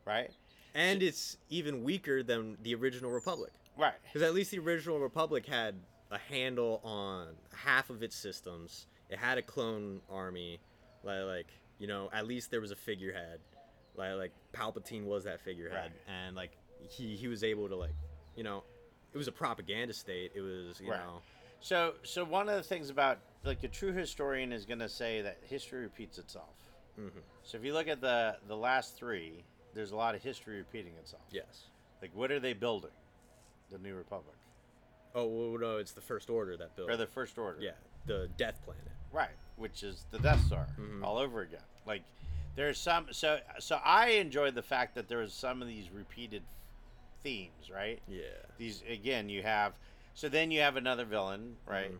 right? And it's even weaker than the original Republic. Right. Because at least the original Republic had a handle on half of its systems. It had a clone army, like, like you know, at least there was a figurehead. Like like Palpatine was that figurehead, Right. and like he he was able to like, you know, it was a propaganda state. It was you Right. know, So, so one of the things about like a true historian is going to say that history repeats itself. mhm, So if you look at the the last three, there's a lot of history repeating itself. yes. Like, what are they building? The New Republic Oh well, no, it's the First Order that built. or the First Order? yeah, the Death Planet. Right, which is the Death Star Mhm. all over again. Like there's some so so I enjoyed the fact that there was some of these repeated themes, right? Yeah. These again you have so then you have another villain, right? Mhm.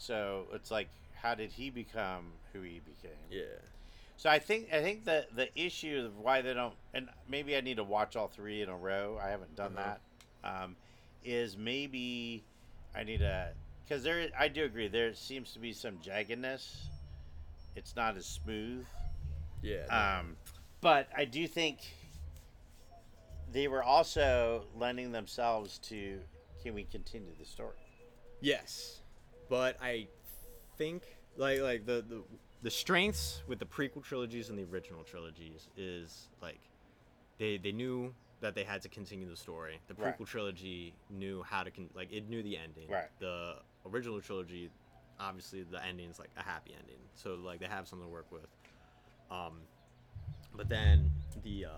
So it's like how did he become who he became? Yeah. So I think I think the the issue of why they don't and maybe I need to watch all three in a row. I haven't done Uh-huh. that. Um, is maybe I need to because there I do agree there seems to be some jaggedness it's not as smooth. Yeah. Um, but I do think they were also lending themselves to can we continue the story? Yes, but I think like like the the the strengths with the prequel trilogies and the original trilogies is like they they knew that they had to continue the story. The Right. prequel trilogy knew how to con- like it knew the ending. Right. The original trilogy, obviously, the ending's like a happy ending, so like they have something to work with. Um, but then the uh,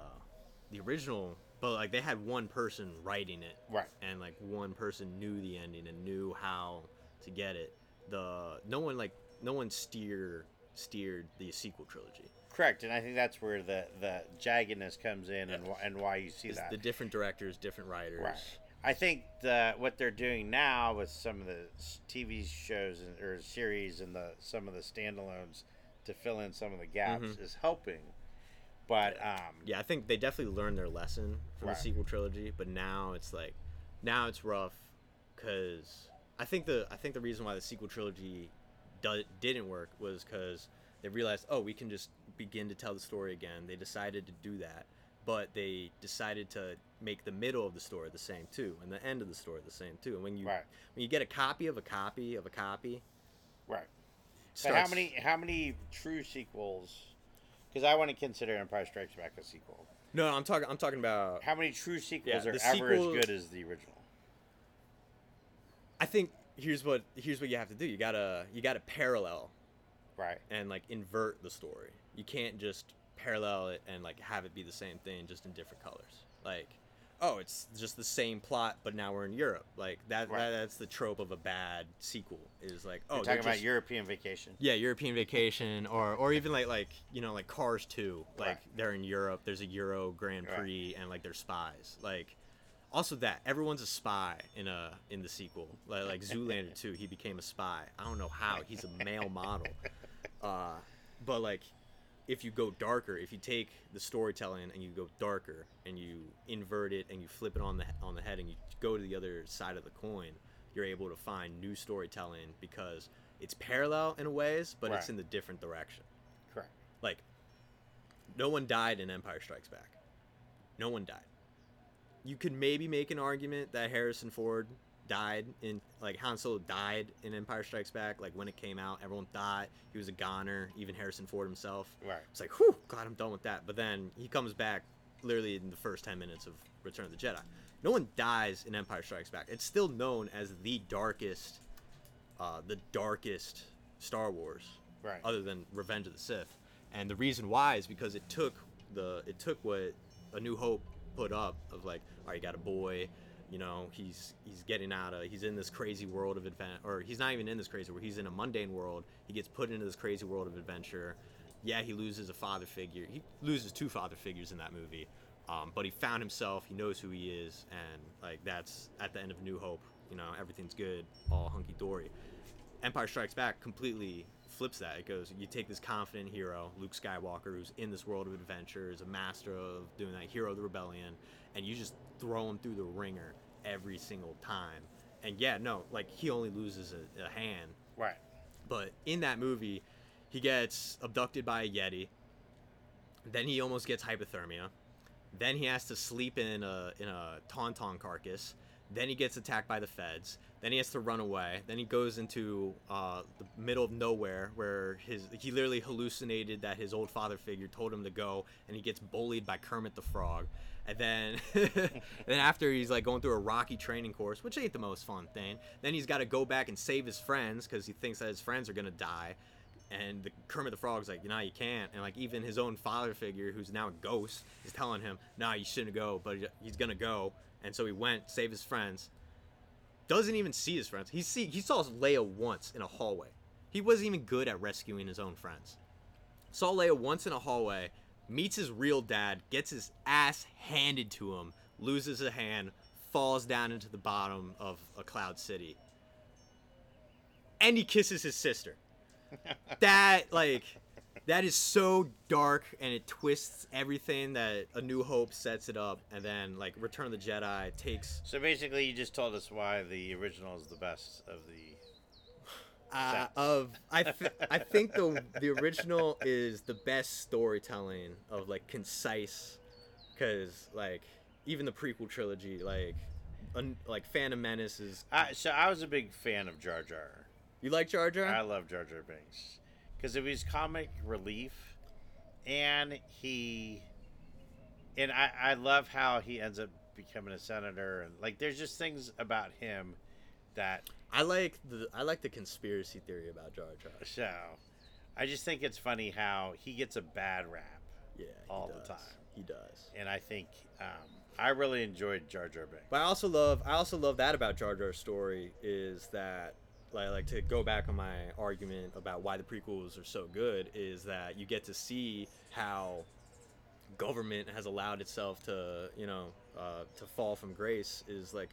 the original, but like they had one person writing it, Right. and like one person knew the ending and knew how to get it. The no one like no one steer steered the sequel trilogy. Correct, and I think that's where the the jaggedness comes in, and wh- and why you see It's that. the different directors, different writers. Right. I think the what they're doing now with some of the TV shows and, or series and the some of the standalones to fill in some of the gaps Mhm. is helping. But um, Yeah, I think they definitely learned their lesson from Right. the sequel trilogy, but now it's like now it's rough because I think the I think the reason why the sequel trilogy do, didn't work was because they realized oh we can just begin to tell the story again. They decided to do that, but they decided to make the middle of the story the same too, and the end of the story the same too. And when you Right. when you get a copy of a copy of a copy, right. So how many how many true sequels? Because I want to consider Empire Strikes Back a sequel. No, I'm talking. I'm talking about. How many true sequels Yeah, are ever sequel- as good as the original? I think here's what here's what you have to do. You gotta you gotta parallel Right. and like invert the story. You can't just parallel it and like have it be the same thing just in different colors. Like, oh, it's just the same plot, but now we're in Europe. Like that, Right. that that's the trope of a bad sequel. Is like, oh, You're talking about European Vacation. yeah, European Vacation, or or even like like you know like Cars Two. Like Right. they're in Europe. There's a Euro Grand Right. Prix, and like they're spies. Like also that everyone's a spy in a in the sequel. Like like Zoolander Two, he became a spy. I don't know how. He's a male model. Uh, but like if you go darker, if you take the storytelling and you go darker and you invert it and you flip it on the on the head and you go to the other side of the coin, you're able to find new storytelling because it's parallel in ways, but it's in the different direction. Correct. Like no one died in Empire Strikes Back. No one died. You could maybe make an argument that Harrison Ford died in like Han Solo died in Empire Strikes Back. Like when it came out, everyone thought he was a goner. Even Harrison Ford himself. Right. It's like, whew, glad I'm done with that. But then he comes back literally in the first 10 minutes of Return of the Jedi. No one dies in Empire Strikes Back. It's still known as the darkest, uh, the darkest Star Wars, Right. other than Revenge of the Sith. And the reason why is because it took the it took what A New Hope put up of like, all right, you got a boy, you know, he's he's getting out of he's in this crazy world of adventure, or he's not even in this crazy world. He's in a mundane world. He gets put into this crazy world of adventure. Yeah, he loses a father figure. He loses two father figures in that movie. Um, but he found himself. He knows who he is, and like that's at the end of New Hope. You know, everything's good, all hunky dory. Empire Strikes Back completely flips that. It goes, you take this confident hero, Luke Skywalker, who's in this world of adventure, is a master of doing that, hero of the rebellion, and you just throw him through the ringer every single time. And yeah, no, like he only loses a, a hand, Right. but in that movie, he gets abducted by a Yeti. Then he almost gets hypothermia. Then he has to sleep in a in a tauntaun carcass. Then he gets attacked by the feds. Then he has to run away. Then he goes into uh, the middle of nowhere where his he literally hallucinated that his old father figure told him to go, and he gets bullied by Kermit the Frog. And then *laughs* then after he's like going through a rocky training course, which ain't the most fun thing. Then he's got to go back and save his friends because he thinks that his friends are gonna die. And the Kermit the Frog's like, nah, you can't. And like even his own father figure, who's now a ghost, is telling him, nah, you shouldn't go. But he's gonna go. And so he went, save his friends. Doesn't even see his friends. He see he saw Leia once in a hallway. He wasn't even good at rescuing his own friends. Saw Leia once in a hallway, meets his real dad, gets his ass handed to him, loses a hand, falls down into the bottom of a cloud city. And he kisses his sister. *laughs* that like that is so dark and it twists everything that A New Hope sets it up and then like Return of the Jedi takes So basically, you just told us why the original is the best of the. uh, of I *laughs* th- I think the the original is the best storytelling of like concise, because like even the prequel trilogy like un- like Phantom Menace is. I, so I was a big fan of Jar Jar. You like Jar Jar? I love Jar Jar Binks because it was comic relief, and he, and I, I love how he ends up becoming a senator, and like there's just things about him that I like the I like the conspiracy theory about Jar Jar. so. I just think it's funny how he gets a bad rap, Yeah, All the time. He does. and I think um, I really enjoyed Jar Jar Binks. But I also love I also love that about Jar Jar's story is that like like to go back on my argument about why the prequels are so good is that you get to see how government has allowed itself to you know uh, to fall from grace is like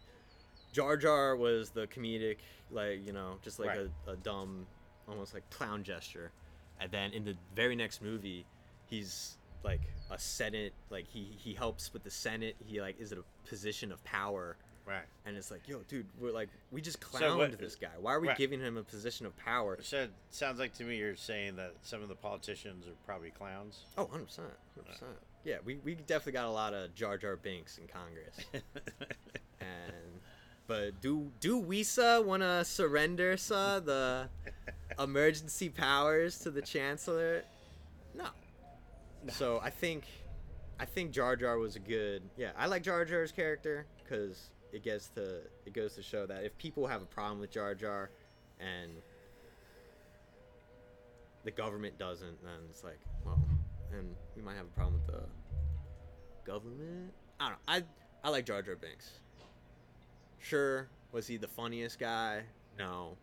Jar Jar was the comedic like you know just like Right. a, a dumb almost like clown gesture and then in the very next movie he's like a senate like he he helps with the senate he like is in a position of power Right. and it's like yo dude we're like we just So clowned what- this guy. Why are we right. giving him a position of power? So it sounds like to me you're saying that some of the politicians are probably clowns. oh 100% 100% yeah we, we definitely got a lot of jar jar binks in congress. *laughs* And but do do we sir want to surrender sir the *laughs* emergency powers to the chancellor? No. So i think i think jar jar was a good yeah i like jar jar's character because it gets to it goes to show that if people have a problem with jar jar and the government doesn't then it's like well and we might have a problem with the government i don't know i i like jar jar binks Sure, was he the funniest guy? No.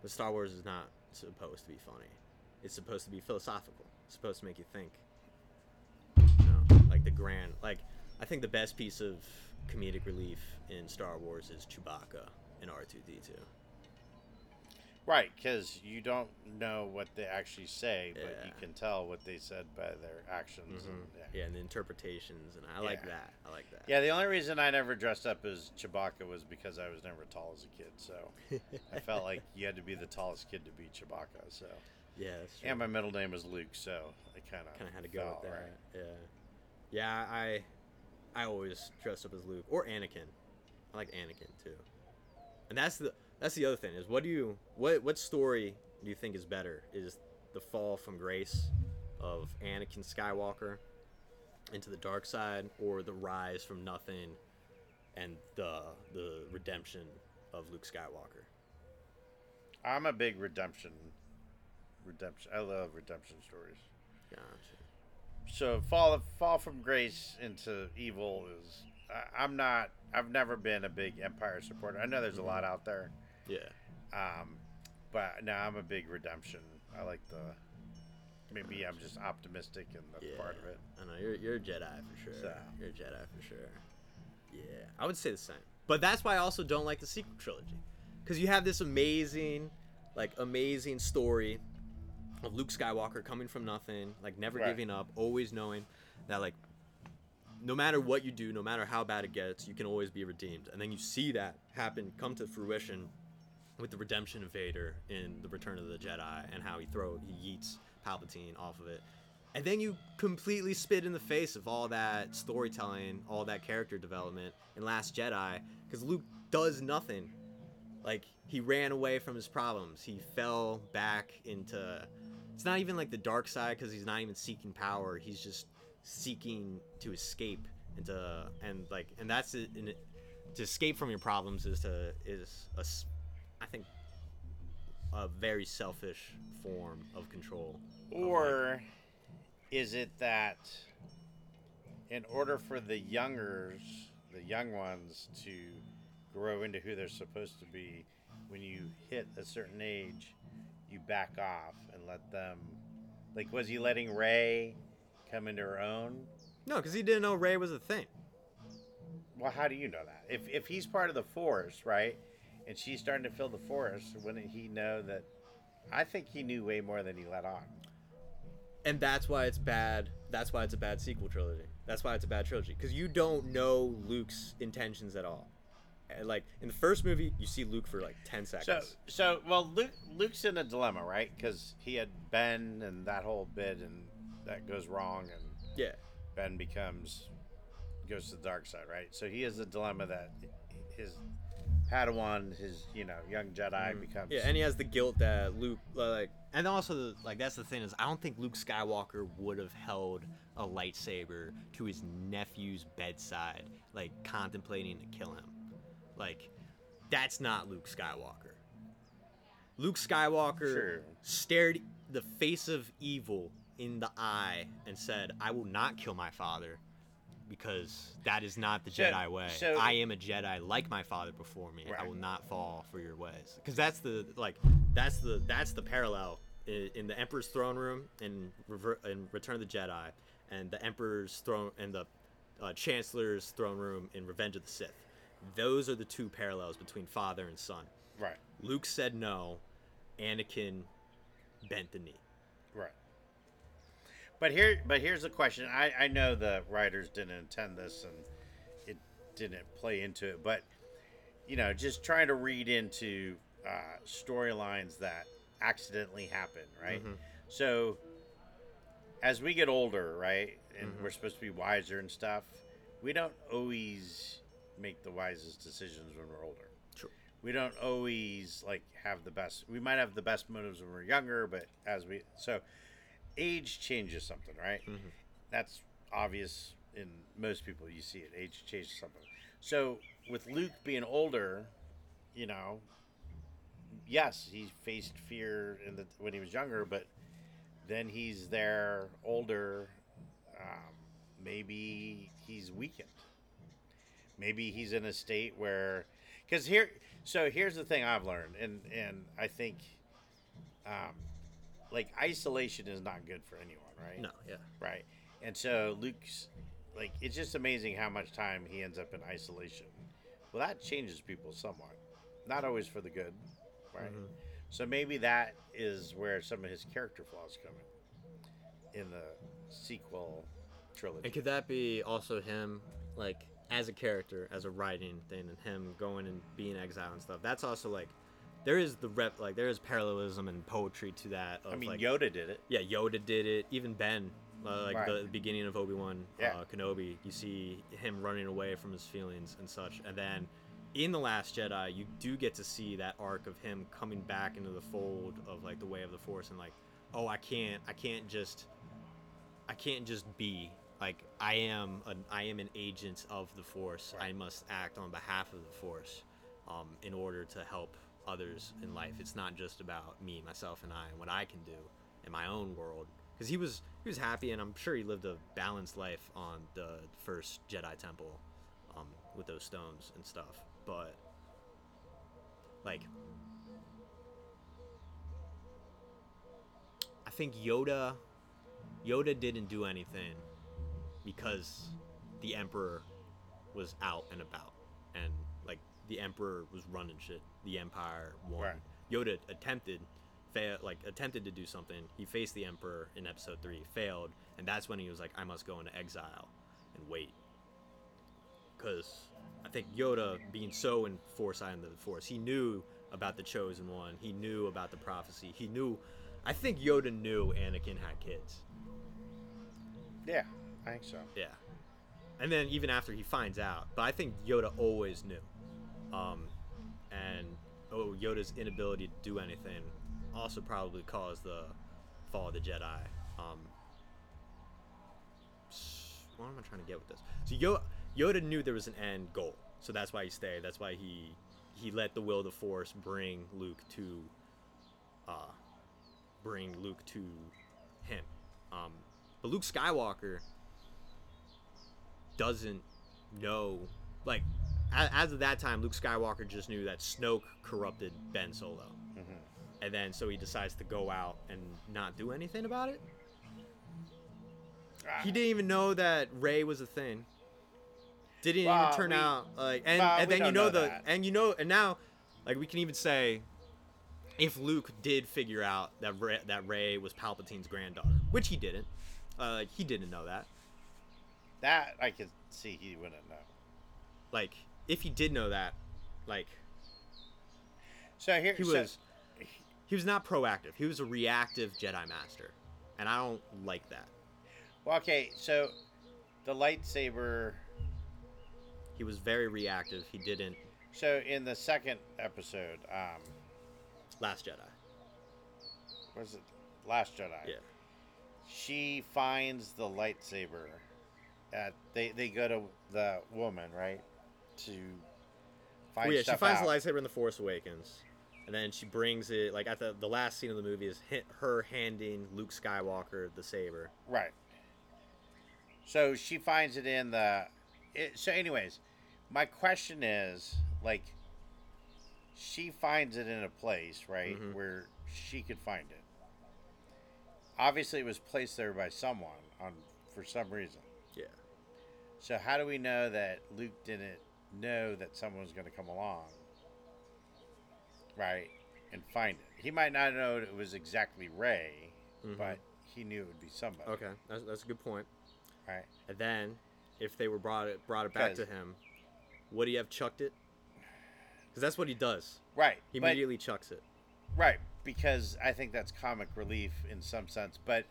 But Star Wars is not supposed to be funny. It's supposed to be philosophical. It's supposed to make you think. You know, like the grand like I think the best piece of comedic relief in Star Wars is Chewbacca and R2D2. Right, because you don't know what they actually say, but you can tell what they said by their actions. Mm-hmm. And, yeah. Yeah, and the interpretations and I like that. I like that. Yeah, the only reason I never dressed up as Chewbacca was because I was never tall as a kid. So I *laughs* felt like you had to be the tallest kid to be Chewbacca. So Yeah, that's true. and my middle name is Luke, so I kind of kind of had to go with that. Yeah, yeah. I I always dressed up as Luke or Anakin. I like Anakin too. And that's the that's the other thing is what do you what what story do you think is better? Is the fall from grace of Anakin Skywalker into the dark side, or the rise from nothing and the the redemption of Luke Skywalker? I'm a big redemption. Redemption. I love redemption stories. Gotcha. So fall fall from grace into evil is. I, I'm not. I've never been a big Empire supporter. I know there's a lot out there. Yeah. Um, but now I'm a big redemption. I like the. Maybe I'm just optimistic in the Yeah. part of it. I know you're you're a Jedi for sure. So. You're a Jedi for sure. Yeah, I would say the same. But that's why I also don't like the sequel trilogy, because you have this amazing, like amazing story of Luke Skywalker coming from nothing, like never Right. giving up, always knowing that like no matter what you do, no matter how bad it gets, you can always be redeemed. And then you see that happen, come to fruition with the redemption of Vader in the Return of the Jedi, and how he throw he yeets Palpatine off of it. And then you completely spit in the face of all that storytelling, all that character development in Last Jedi, because Luke does nothing. Like he ran away from his problems. He fell back into. It's not even like the dark side because he's not even seeking power. He's just seeking to escape and to and like and that's it. And it to escape from your problems is to is a I think a very selfish form of control. of, Or is it that in order for the youngers, the young ones, to grow into who they're supposed to be, when you hit a certain age, you back off and let them. Like, was he letting Rey come into her own? No, because he didn't know Rey was a thing. Well, how do you know that? If if he's part of the force, right, and she's starting to fill the force, wouldn't he know that? I think he knew way more than he let on. and that's why it's bad. That's why it's a bad sequel trilogy. That's why it's a bad trilogy because you don't know Luke's intentions at all. And, like in the first movie, you see Luke for like ten seconds. so so well, Luke, Luke's in a dilemma, right? Because he had Ben and that whole bit, and that goes wrong, and yeah, Ben becomes goes to the dark side, right? So he has a dilemma that his Padawan, his you know young Jedi, mm-hmm. becomes yeah, and he has the guilt that Luke uh, like, and also the, like that's the thing is I don't think Luke Skywalker would have held a lightsaber to his nephew's bedside, like contemplating to kill him. Like, that's not Luke Skywalker. Luke Skywalker Sure. stared the face of evil in the eye and said, "I will not kill my father." Because that is not the So- Jedi way. so- I am a Jedi like my father before me. I will not fall for your ways. Because that's the like that's the that's the parallel in, in the Emperor's throne room in Rever- in Return of the Jedi, and the Emperor's throne and the uh, Chancellor's throne room in Revenge of the Sith. Those are the two parallels between father and son. right, Luke said no, Anakin bent the knee. right. But here, but here's the question. I I know the writers didn't intend this, and it didn't play into it, but you know, just trying to read into uh, storylines that accidentally happen, right? So, as we get older, right, and we're supposed to be wiser and stuff, we don't always make the wisest decisions when we're older. True. We don't always like have the best. We might have the best motives when we're younger, but as we so, age changes something, right? That's obvious in most people. You see it. Age changes something. So with Luke being older, you know, yes, he faced fear in the when he was younger, but then he's there older. Um, maybe he's weakened. Maybe he's in a state where, because here, so here's the thing I've learned, and and I think, um, like isolation is not good for anyone, right? No, yeah. Right. And so Luke's like it's just amazing how much time he ends up in isolation. Well, that changes people somewhat. Not always for the good, right? So maybe that is where some of his character flaws come in in the sequel trilogy. And could that be also him, like as a character, as a writing thing, and him going and being exiled and stuff? That's also like there is the rep, like there is parallelism and poetry to that. Of, I mean, like, Yoda did it. yeah, Yoda did it. Even Ben, uh, like Right. the beginning of Obi Wan Yeah. uh, Kenobi, you see him running away from his feelings and such. And then in the Last Jedi, you do get to see that arc of him coming back into the fold of like the way of the Force and like, oh, I can't, I can't just, I can't just be like I am an I am an agent of the Force. I must act on behalf of the Force, um, in order to help others in life. It's not just about me, myself, and I, and what I can do in my own world. Because he was he was happy, and I'm sure he lived a balanced life on the first Jedi Temple, um, with those stones and stuff. But like, I think Yoda, Yoda didn't do anything because the Emperor was out and about, and like the Emperor was running shit. The Empire won. Right. Yoda attempted, fail, like attempted to do something. He faced the Emperor in Episode Three, failed, and that's when he was like, "I must go into exile and wait." Because I think Yoda, being so in foresight into the Force, he knew about the Chosen One. He knew about the prophecy. He knew. I think Yoda knew Anakin had kids. Yeah, I think so. Yeah. And then even after he finds out, but I think Yoda always knew. Um, and oh, Yoda's inability to do anything also probably caused the fall of the Jedi. Um, what am I trying to get with this? So Yoda, Yoda knew there was an end goal, so that's why he stayed. That's why he he let the will of the Force bring Luke to, uh, bring Luke to him. Um, but Luke Skywalker doesn't know, like, as, of that time, Luke Skywalker just knew that Snoke corrupted Ben Solo, and then so he decides to go out and not do anything about it. He didn't even know that Rey was a thing. Didn't Well, even turn we- out like, and, well, and then you know, know the, that. and you know, and now, like we can even say, if Luke did figure out that Rey, that Rey was Palpatine's granddaughter, which he didn't, uh, he didn't know that. That I could see he wouldn't know. Like if he did know that, Like So here he so- was he was not proactive. He was a reactive Jedi master, and I don't like that. well, okay, so the lightsaber. He was very reactive. He didn't So in the second episode, um, Last Jedi. was it Last Jedi? Yeah. She finds the lightsaber. At they they go to the woman right to find Well, yeah, she finds out. the lightsaber in the Force Awakens, and then she brings it. Like at the the last scene of the movie is hit her handing Luke Skywalker the saber. Right. So she finds it in the. It, so, anyways, my question is like, she finds it in a place, right, Mhm. where she could find it. Obviously, it was placed there by someone on for some reason. So, how do we know that Luke didn't know that someone was going to come along, right, and find it? He might not know it was exactly Rey, Mhm. but he knew it would be somebody. Okay, that's, that's a good point. Right. And then, if they were brought it brought it back to him, would he have chucked it? Because that's what he does. Right. He but- immediately chucks it. right. Because I think that's comic relief in some sense, but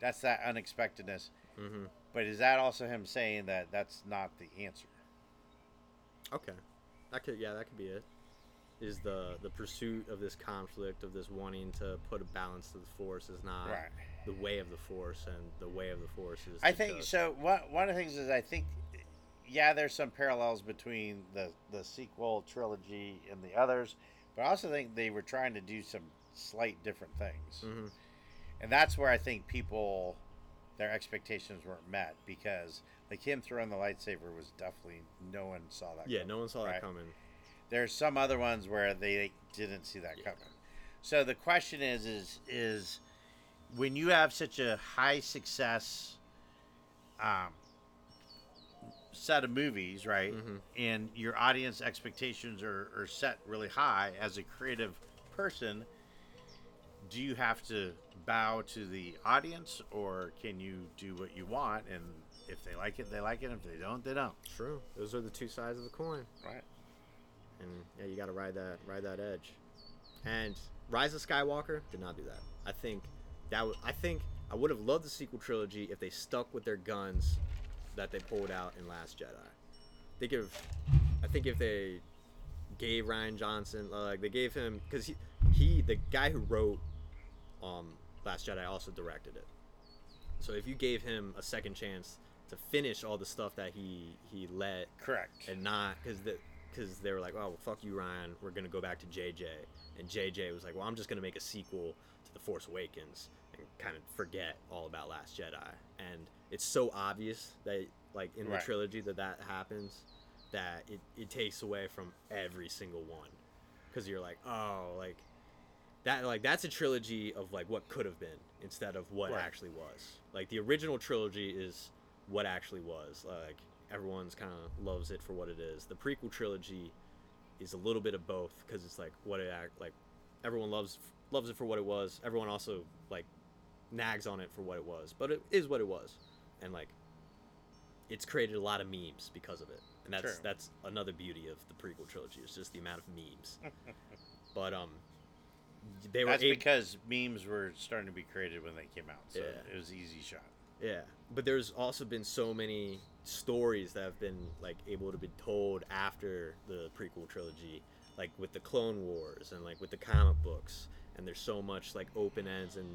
that's that unexpectedness. hmm But is that also him saying that that's not the answer? Okay, that could yeah that could be it. Is the the pursuit of this conflict of this wanting to put a balance to the force is not Right. the way of the force, and the way of the force is. I think so. What one of the things is I think, yeah, there's some parallels between the the sequel trilogy and the others, but I also think they were trying to do some slight different things, Mhm. and that's where I think people their expectations weren't met because like him throwing the lightsaber was definitely no one saw that. Yeah, coming, no one saw right? that coming. There's some other ones where they didn't see that Yeah. coming. So the question is, is, is when you have such a high success um, set of movies, right? Mhm. And your audience expectations are, are set really high as a creative person, do you have to bow to the audience or can you do what you want? And if they like it, they like it. If they don't, they don't. True. Those are the two sides of the coin. Right. and yeah, you got to ride that ride that edge. And Rise of Skywalker did not do that. I think that w- I think I would have loved the sequel trilogy if they stuck with their guns that they pulled out in Last Jedi. Think of, I think if they gave Rian Johnson like they gave him because he he the guy who wrote um Last Jedi also directed it. So if you gave him a second chance to finish all the stuff that he he let Correct. and not because the because they were like, oh, well, fuck you, Rian. We're gonna go back to JJ, and JJ was like, well, I'm just gonna make a sequel to The Force Awakens and kind of forget all about Last Jedi. And it's so obvious that like in the Right. trilogy that that happens that it, it takes away from every single one because you're like, oh, like that like that's a trilogy of like what could have been instead of what Right. actually was. Like the original trilogy is what actually was. Like everyone's kind of loves it for what it is. The prequel trilogy is a little bit of both because it's like what it act like. Everyone loves loves it for what it was. Everyone also like nags on it for what it was, but it is what it was, and like it's created a lot of memes because of it, and that's True. that's another beauty of the prequel trilogy. It's just the amount of memes. *laughs* but um, they were That's able, because memes were starting to be created when they came out, so Yeah. it was easy shot. Yeah, but there's also been so many stories that have been like able to be told after the prequel trilogy, like with the Clone Wars and like with the comic books, and there's so much like open ends and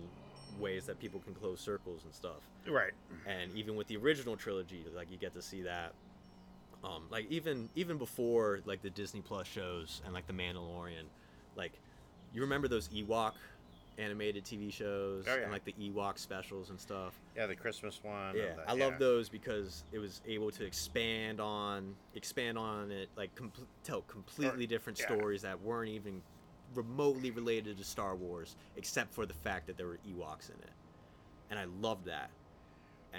ways that people can close circles and stuff. Right. And even with the original trilogy, like you get to see that. Um, like even even before like the Disney Plus shows and like the Mandalorian, like you remember those Ewok animated TV shows Oh, yeah. and like the Ewok specials and stuff. Yeah, the Christmas one. Yeah, the- I love yeah. those because it was able to expand on expand on it, like com- tell completely different yeah. stories that weren't even remotely related to Star Wars, except for the fact that there were Ewoks in it, and I loved that.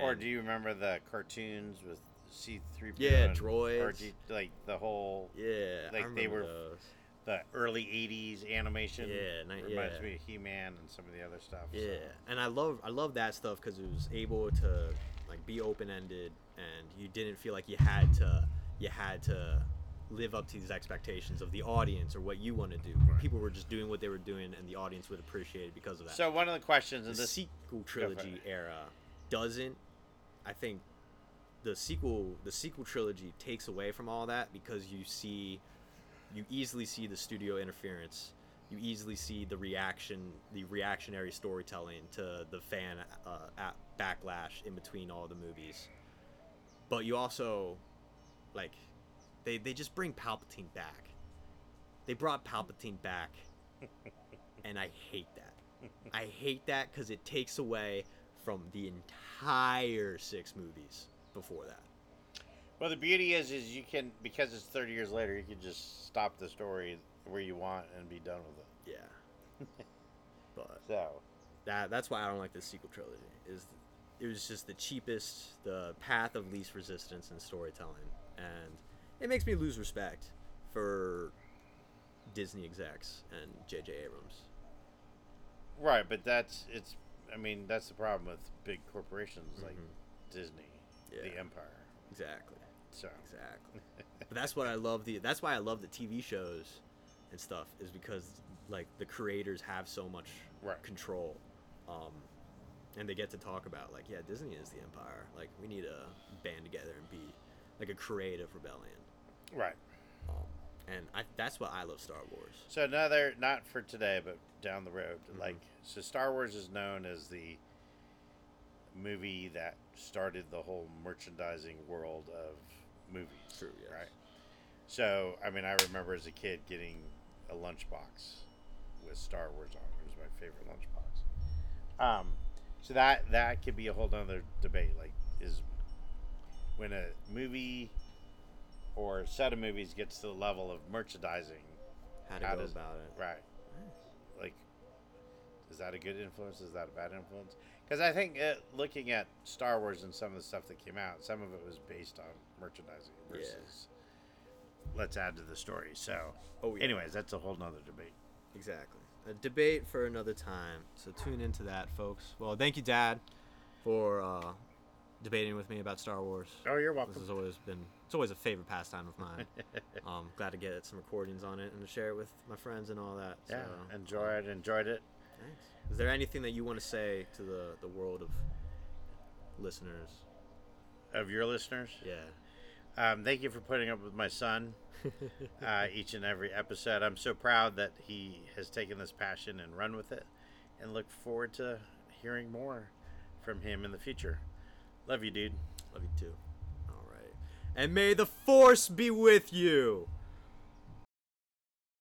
Or do you remember the cartoons with C three PO? Yeah, droids. like the whole yeah, like I they were- those. The early '80s animation. Yeah, ni- reminds yeah. me of He-Man and some of the other stuff. so- Yeah, and I love I love that stuff because it was able to like be open ended, and you didn't feel like you had to you had to live up to these expectations of the audience or what you want to do. People were just doing what they were doing, and the audience would appreciate it because of that. So one of the questions in the sequel trilogy era doesn't. I think the sequel the sequel trilogy takes away from all that because you see you easily see the studio interference. You easily see the reaction the reactionary storytelling to the fan uh, backlash in between all the movies. But you also like they they just bring palpatine back. They brought palpatine back *laughs* and i hate that. I hate that because it takes away from the entire six movies before that Well, the beauty is, is you can because it's thirty years later, you can just stop the story where you want and be done with it. yeah *laughs* but So, that that's why I don't like the sequel trilogy. Is it was just the cheapest, the path of least resistance in storytelling, and it makes me lose respect for Disney execs and J.J. Abrams. right, but that's it's. I mean, that's the problem with big corporations like Disney, the Mm-hmm. Yeah. Empire. Exactly. So, Exactly. but that's what I love the that's why I love the TV shows and stuff is because like the creators have so much Right. control. Um and they get to talk about like yeah, Disney is the empire. Like we need to band together and be like a creative rebellion. right. Um, and I that's what I love Star Wars. So another, not for today, but down the road. Mm-hmm. Like, so Star Wars is known as the movie that started the whole merchandising world of movies. True, yes. Right. So, I mean, I remember as a kid getting a lunchbox with Star Wars on it. It was my favorite lunchbox. Um, so that that could be a whole other debate. Like, is when a movie or set of movies gets to the level of merchandising, How to How go does- about it. right? Like, is that a good influence? Is that a bad influence? Because I think uh, looking at Star Wars and some of the stuff that came out, some of it was based on merchandising Yeah. versus let's add to the story. So, Oh, yeah. anyways, that's a whole nother debate. Exactly. A debate for another time. So tune into that, folks. Well, thank you, Dad, for uh, debating with me about Star Wars. Oh, you're welcome. This has always been it's always a favorite pastime of mine. *laughs* um, glad to get some recordings on it and to share it with my friends and all that. Yeah, so, enjoyed enjoyed it. Thanks. Is there anything that you want to say to the the world of listeners? Of your listeners, Yeah. Um, thank you for putting up with my son *laughs* uh, each and every episode. I'm so proud that he has taken this passion and run with it, and look forward to hearing more from him in the future. Love you, dude. Love you too. All right. And may the force be with you.